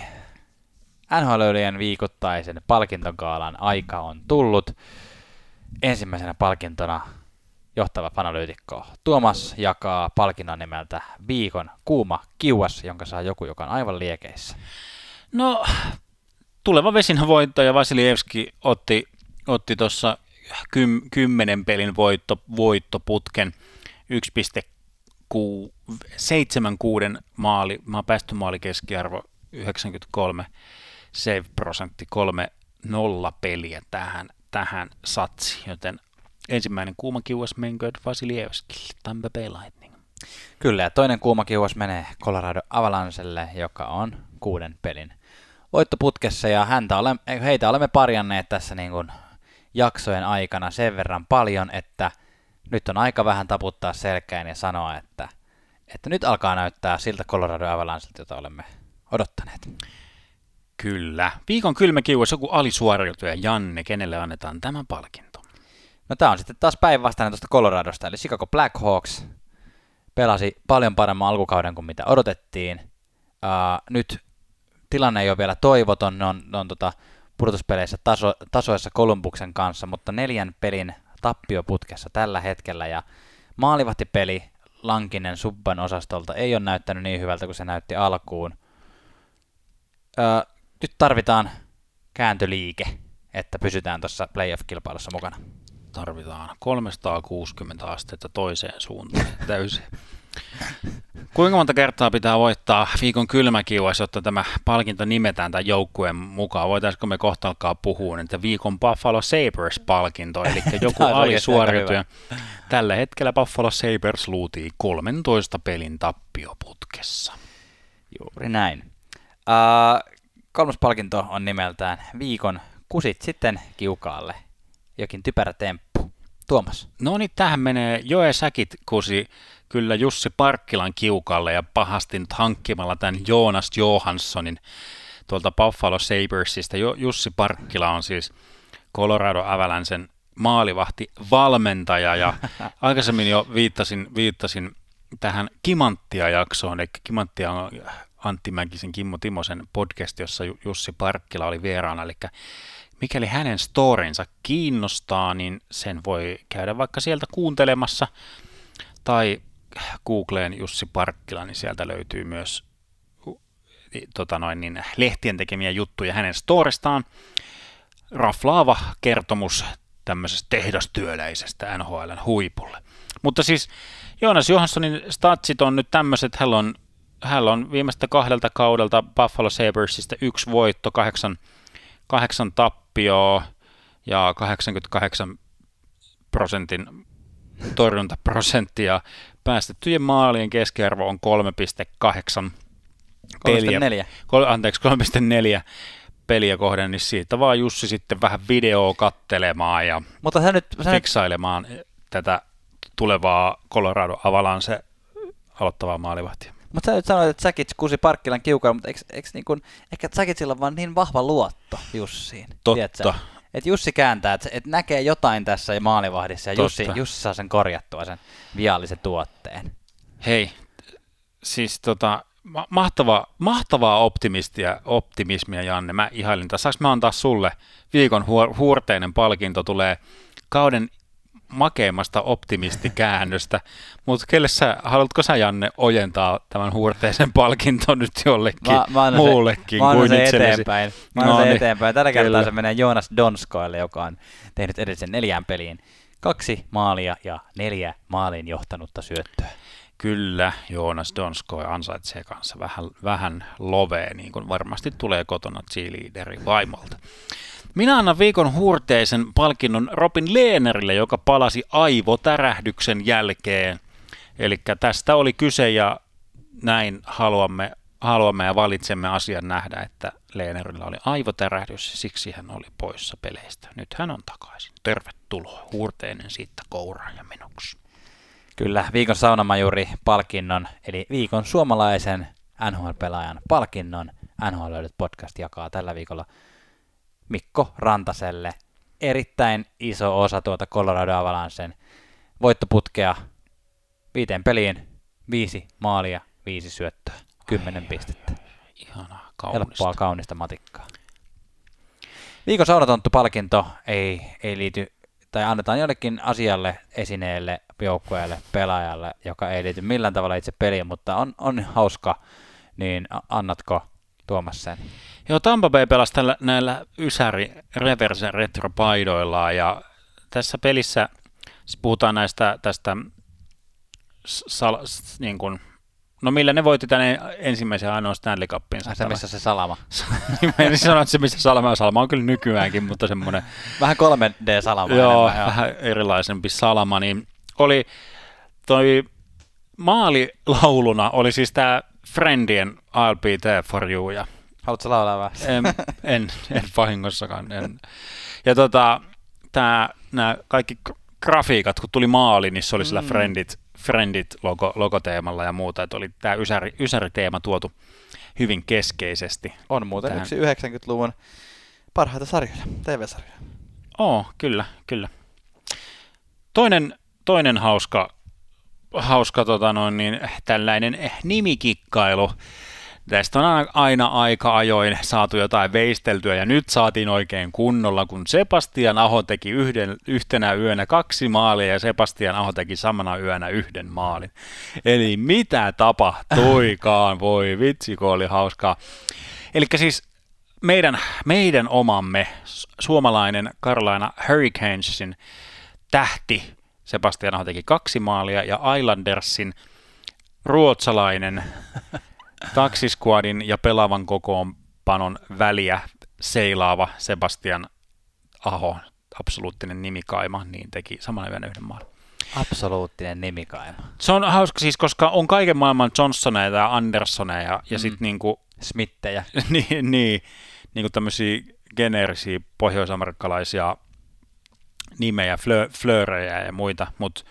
nhl viikoittaisen palkintokaalan aika on tullut. Ensimmäisenä palkintona johtava fanalyytikko. Tuomas jakaa palkinnon nimeltä Viikon kuuma kiuas, jonka saa joku, joka on aivan liekeissä. No, tuleva vesinä voittaja Vasilievski otti, otti tuossa kym, kymmenen pelin voitto, voittoputken. 1,76 maali, maali keskiarvo 93, save-prosentti 3 nolla peliä tähän, tähän satsi, joten ensimmäinen kuuma kiuas menköön Vasilievskille, Tampa Bay Lightning. Kyllä, ja toinen kuuma kiuas menee Colorado Avalancelle, joka on kuuden pelin voittoputkessa, ja häntä ole, heitä olemme parjanneet tässä niin kuin jaksojen aikana sen verran paljon, että nyt on aika vähän taputtaa selkään ja sanoa, että, että nyt alkaa näyttää siltä Colorado Avalancelta, jota olemme odottaneet. Kyllä. Viikon kylmä kiuas joku alisuoriutuja Janne, kenelle annetaan tämä palkinto? No tämä on sitten taas päinvastainen tuosta Coloradosta, eli Chicago Blackhawks pelasi paljon paremman alkukauden kuin mitä odotettiin. Uh, nyt tilanne ei ole vielä toivoton, ne on, ne on tota, pudotuspeleissä taso, tasoissa Kolumbuksen kanssa, mutta neljän pelin tappioputkessa tällä hetkellä ja maalivahtipeli Lankinen Subban osastolta ei ole näyttänyt niin hyvältä kuin se näytti alkuun. Öö, nyt tarvitaan kääntöliike, että pysytään tuossa playoff-kilpailussa mukana. Tarvitaan 360 astetta toiseen suuntaan (laughs) täysin. Kuinka monta kertaa pitää voittaa viikon kylmäkiuas, jotta tämä palkinto nimetään tämän joukkueen mukaan? Voitaisiko me kohta alkaa puhua, että viikon Buffalo Sabres-palkinto, eli (laughs) joku alisuoriutuja. Tällä hetkellä Buffalo Sabres luutii 13 pelin tappioputkessa. Juuri näin. Uh, kolmas palkinto on nimeltään viikon kusit sitten kiukaalle. Jokin typerä temppu. Tuomas. No niin, tähän menee Joe Säkit kusi kyllä Jussi Parkkilan kiukalle ja pahasti nyt hankkimalla tämän Joonas Johanssonin tuolta Buffalo Sabersista. Jussi Parkkila on siis Colorado Avalancen maalivahti valmentaja ja (laughs) aikaisemmin jo viittasin, viittasin tähän Kimanttia-jaksoon, eli Kimanttia on Antti Mäkisen Kimmo Timosen podcast, jossa Jussi Parkkila oli vieraana, eli mikäli hänen storinsa kiinnostaa, niin sen voi käydä vaikka sieltä kuuntelemassa tai Googleen Jussi Parkkila, niin sieltä löytyy myös tota noin, niin, lehtien tekemiä juttuja hänen storestaan. Raflaava kertomus tämmöisestä tehdastyöläisestä NHLn huipulle. Mutta siis Joonas Johanssonin statsit on nyt tämmöiset, hän on, hän on viimeistä kahdelta kaudelta Buffalo Sabresista yksi voitto, kahdeksan, kahdeksan tappioa ja 88 prosentin torjuntaprosenttia. Päästettyjen maalien keskiarvo on 3,8 peliä. 3,4. Kol, anteeksi, 3,4 peliä kohden, niin siitä vaan Jussi sitten vähän videoa kattelemaan ja Mutta sä nyt, sä nyt fiksailemaan tätä tulevaa Colorado Avalanche aloittavaa maalivahtia. Mutta sä nyt sanoit, että Säkits kusi Parkkilan kiukalla, mutta eikö, eikö niin kuin, ehkä Säkitsillä on vaan niin vahva luotto Jussiin. Totta. Että Jussi kääntää, että et näkee jotain tässä maalivahdissa ja Totta. Jussi, Jussi saa sen korjattua, sen viallisen tuotteen. Hei, siis tota, ma- mahtava, mahtavaa optimistia, optimismia, Janne. Mä ihailin tässä. Saanko mä antaa sulle viikon huor- huurteinen palkinto tulee kauden makeimmasta optimistikäännöstä, mutta kelle sä, haluatko sä Janne ojentaa tämän huurteisen palkinton nyt jollekin Mä, mä muullekin se, mä kuin itsellesi? eteenpäin. Mä No niin, eteenpäin. Tällä kertaa kyllä. se menee Joonas Donskoille, joka on tehnyt edellisen neljään peliin kaksi maalia ja neljä maaliin johtanutta syöttöä. Kyllä, Joonas Donskoi ansaitsee kanssa vähän, vähän lovea, niin kuin varmasti tulee kotona cheerleaderin vaimolta. Minä annan viikon huurteisen palkinnon Robin Lehnerille, joka palasi aivotärähdyksen jälkeen. Eli tästä oli kyse ja näin haluamme, haluamme ja valitsemme asian nähdä, että Lehnerillä oli aivotärähdys siksi hän oli poissa peleistä. Nyt hän on takaisin. Tervetuloa, huurteinen siitä kouraan ja minuksi. Kyllä, viikon saunamajuri palkinnon, eli viikon suomalaisen NHL-pelaajan palkinnon NHL podcast jakaa tällä viikolla Mikko Rantaselle. Erittäin iso osa tuota Colorado Avalancen voittoputkea viiteen peliin, viisi maalia, viisi syöttöä, kymmenen pistettä. Ihanaa, Helppoa, kaunista. kaunista matikkaa. Viikon saunatonttu-palkinto ei, ei liity, tai annetaan jollekin asialle, esineelle, joukkueelle, pelaajalle, joka ei liity millään tavalla itse peliin, mutta on, on hauska, niin annatko Tuomas sen? Joo, Tampa Bay pelasi tällä, näillä Ysäri Reverse Retro-paidoillaan ja tässä pelissä siis puhutaan näistä tästä sal, niin kuin, no millä ne voitti tänne ensimmäisen ainoan Stanley Cupinsa. Se, missä se salama. (laughs) Mä en sanoa, että se missä Salma on. Salma on kyllä nykyäänkin, mutta semmoinen (laughs) Vähän 3D-salama joo, enemmän, joo. vähän erilaisempi salama, niin oli toi maalilauluna oli siis tämä Friendien I'll be there for you ja Haluatko laulaa vähän? en, en, en vahingossakaan. En. Ja tota, tää, nämä kaikki gr- grafiikat, kun tuli maali, niin se oli sillä Mm. Friendit, Friendit logo, logoteemalla ja muuta, että oli tämä ysäri, ysäriteema tuotu hyvin keskeisesti. On muuten Tähän. yksi 90-luvun parhaita sarjoja, TV-sarjoja. Oo, kyllä, kyllä. Toinen, toinen hauska, hauska tota noin, niin, tällainen nimikikkailu. Tästä on aina- aika ajoin saatu jotain veisteltyä ja nyt saatiin oikein kunnolla, kun Sebastian Aho teki yhden, yhtenä yönä kaksi maalia ja Sebastian Aho teki samana yönä yhden maalin. Eli mitä tapahtuikaan, (laughs) voi vitsi, kun oli hauskaa. Eli siis meidän, meidän omamme su- suomalainen Carolina Hurricanesin tähti Sebastian Aho teki kaksi maalia ja Islandersin ruotsalainen (laughs) taksiskuadin ja pelaavan kokoonpanon väliä seilaava Sebastian Aho, absoluuttinen nimikaima, niin teki samana yönä yhden maalin. Absoluuttinen nimikaima. Se on hauska siis, koska on kaiken maailman Johnsoneja ja Andersoneja ja, ja Mm. sitten niinku Smittejä. (laughs) niin, niin, niin kuin tämmöisiä geneerisiä pohjoisamerikkalaisia nimejä, flö, flöörejä ja muita, mutta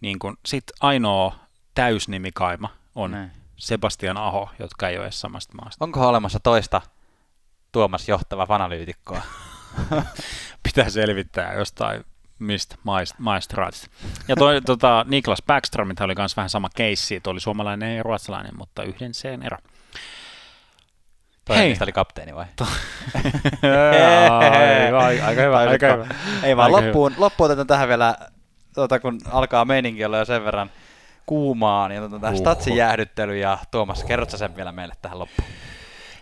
niin kuin, sit ainoa täysnimikaima on Näin. Sebastian Aho, jotka ei ole edes samasta maasta. Onko olemassa toista Tuomas johtava fanalyytikkoa? (laughs) Pitää selvittää jostain mistä maist- maistraatista. Ja toi, (laughs) tota, Niklas Backstrom oli myös vähän sama keissi, että oli suomalainen ja ruotsalainen, mutta yhden sen ero. Niistä oli kapteeni vai? (laughs) Ai, ai, aika hyvä, aika hyvä. Ei vaan Aika loppuun, loppuun otetaan tähän vielä, tuota, kun alkaa meininki olla jo sen verran kuumaa, otetaan tähän Uhu. statsin jäähdyttely ja Tuomas, kerrot sä sen vielä meille tähän loppuun?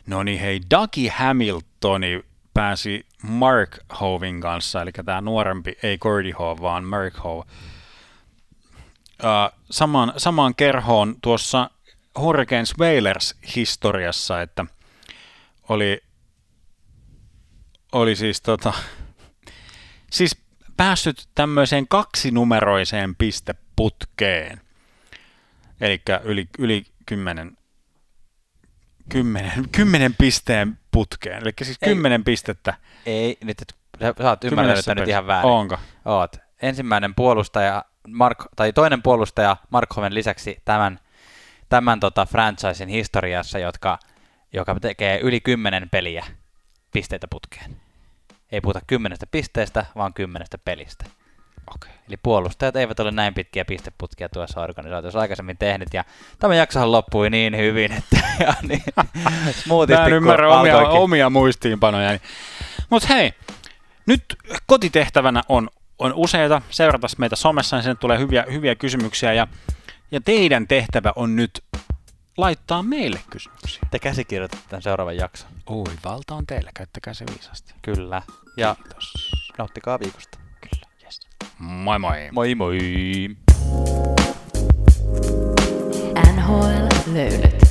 No niin hei, Dougie Hamiltoni pääsi Mark Hovin kanssa, eli tämä nuorempi, ei Gordy Hove, vaan Mark Hove, samaan, samaan kerhoon tuossa Hurricanes Whalers historiassa, että oli, oli siis tota, siis päässyt tämmöiseen kaksinumeroiseen pisteputkeen. Eli yli, yli kymmenen, kymmenen, kymmenen pisteen putkeen. Eli siis Ei. kymmenen pistettä. Ei, nyt et, sä, oot ymmärtänyt kymmenessä nyt ihan väärin. Onko? Oot. Ensimmäinen puolustaja, Mark, tai toinen puolustaja Markhoven lisäksi tämän, tämän tota franchisein historiassa, jotka, joka tekee yli kymmenen peliä pisteitä putkeen. Ei puhuta kymmenestä pisteestä, vaan kymmenestä pelistä. Okei. Eli puolustajat eivät ole näin pitkiä pisteputkia tuossa organisaatiossa aikaisemmin tehnyt, ja tämä jaksohan loppui niin hyvin, että (laughs) ja niin, Mä en ymmärrä omia, omia muistiinpanoja. Mutta hei, nyt kotitehtävänä on, on useita. Seurata meitä somessa, niin sinne tulee hyviä, hyviä kysymyksiä. Ja, ja teidän tehtävä on nyt laittaa meille kysymyksiä. Te käsikirjoitatte tämän seuraavan jakson. Oi, valta on teillä, käyttäkää se viisasti. Kyllä. Ja Kiitos. nauttikaa viikosta. Moi moi. Moi moi! NHL löylyt.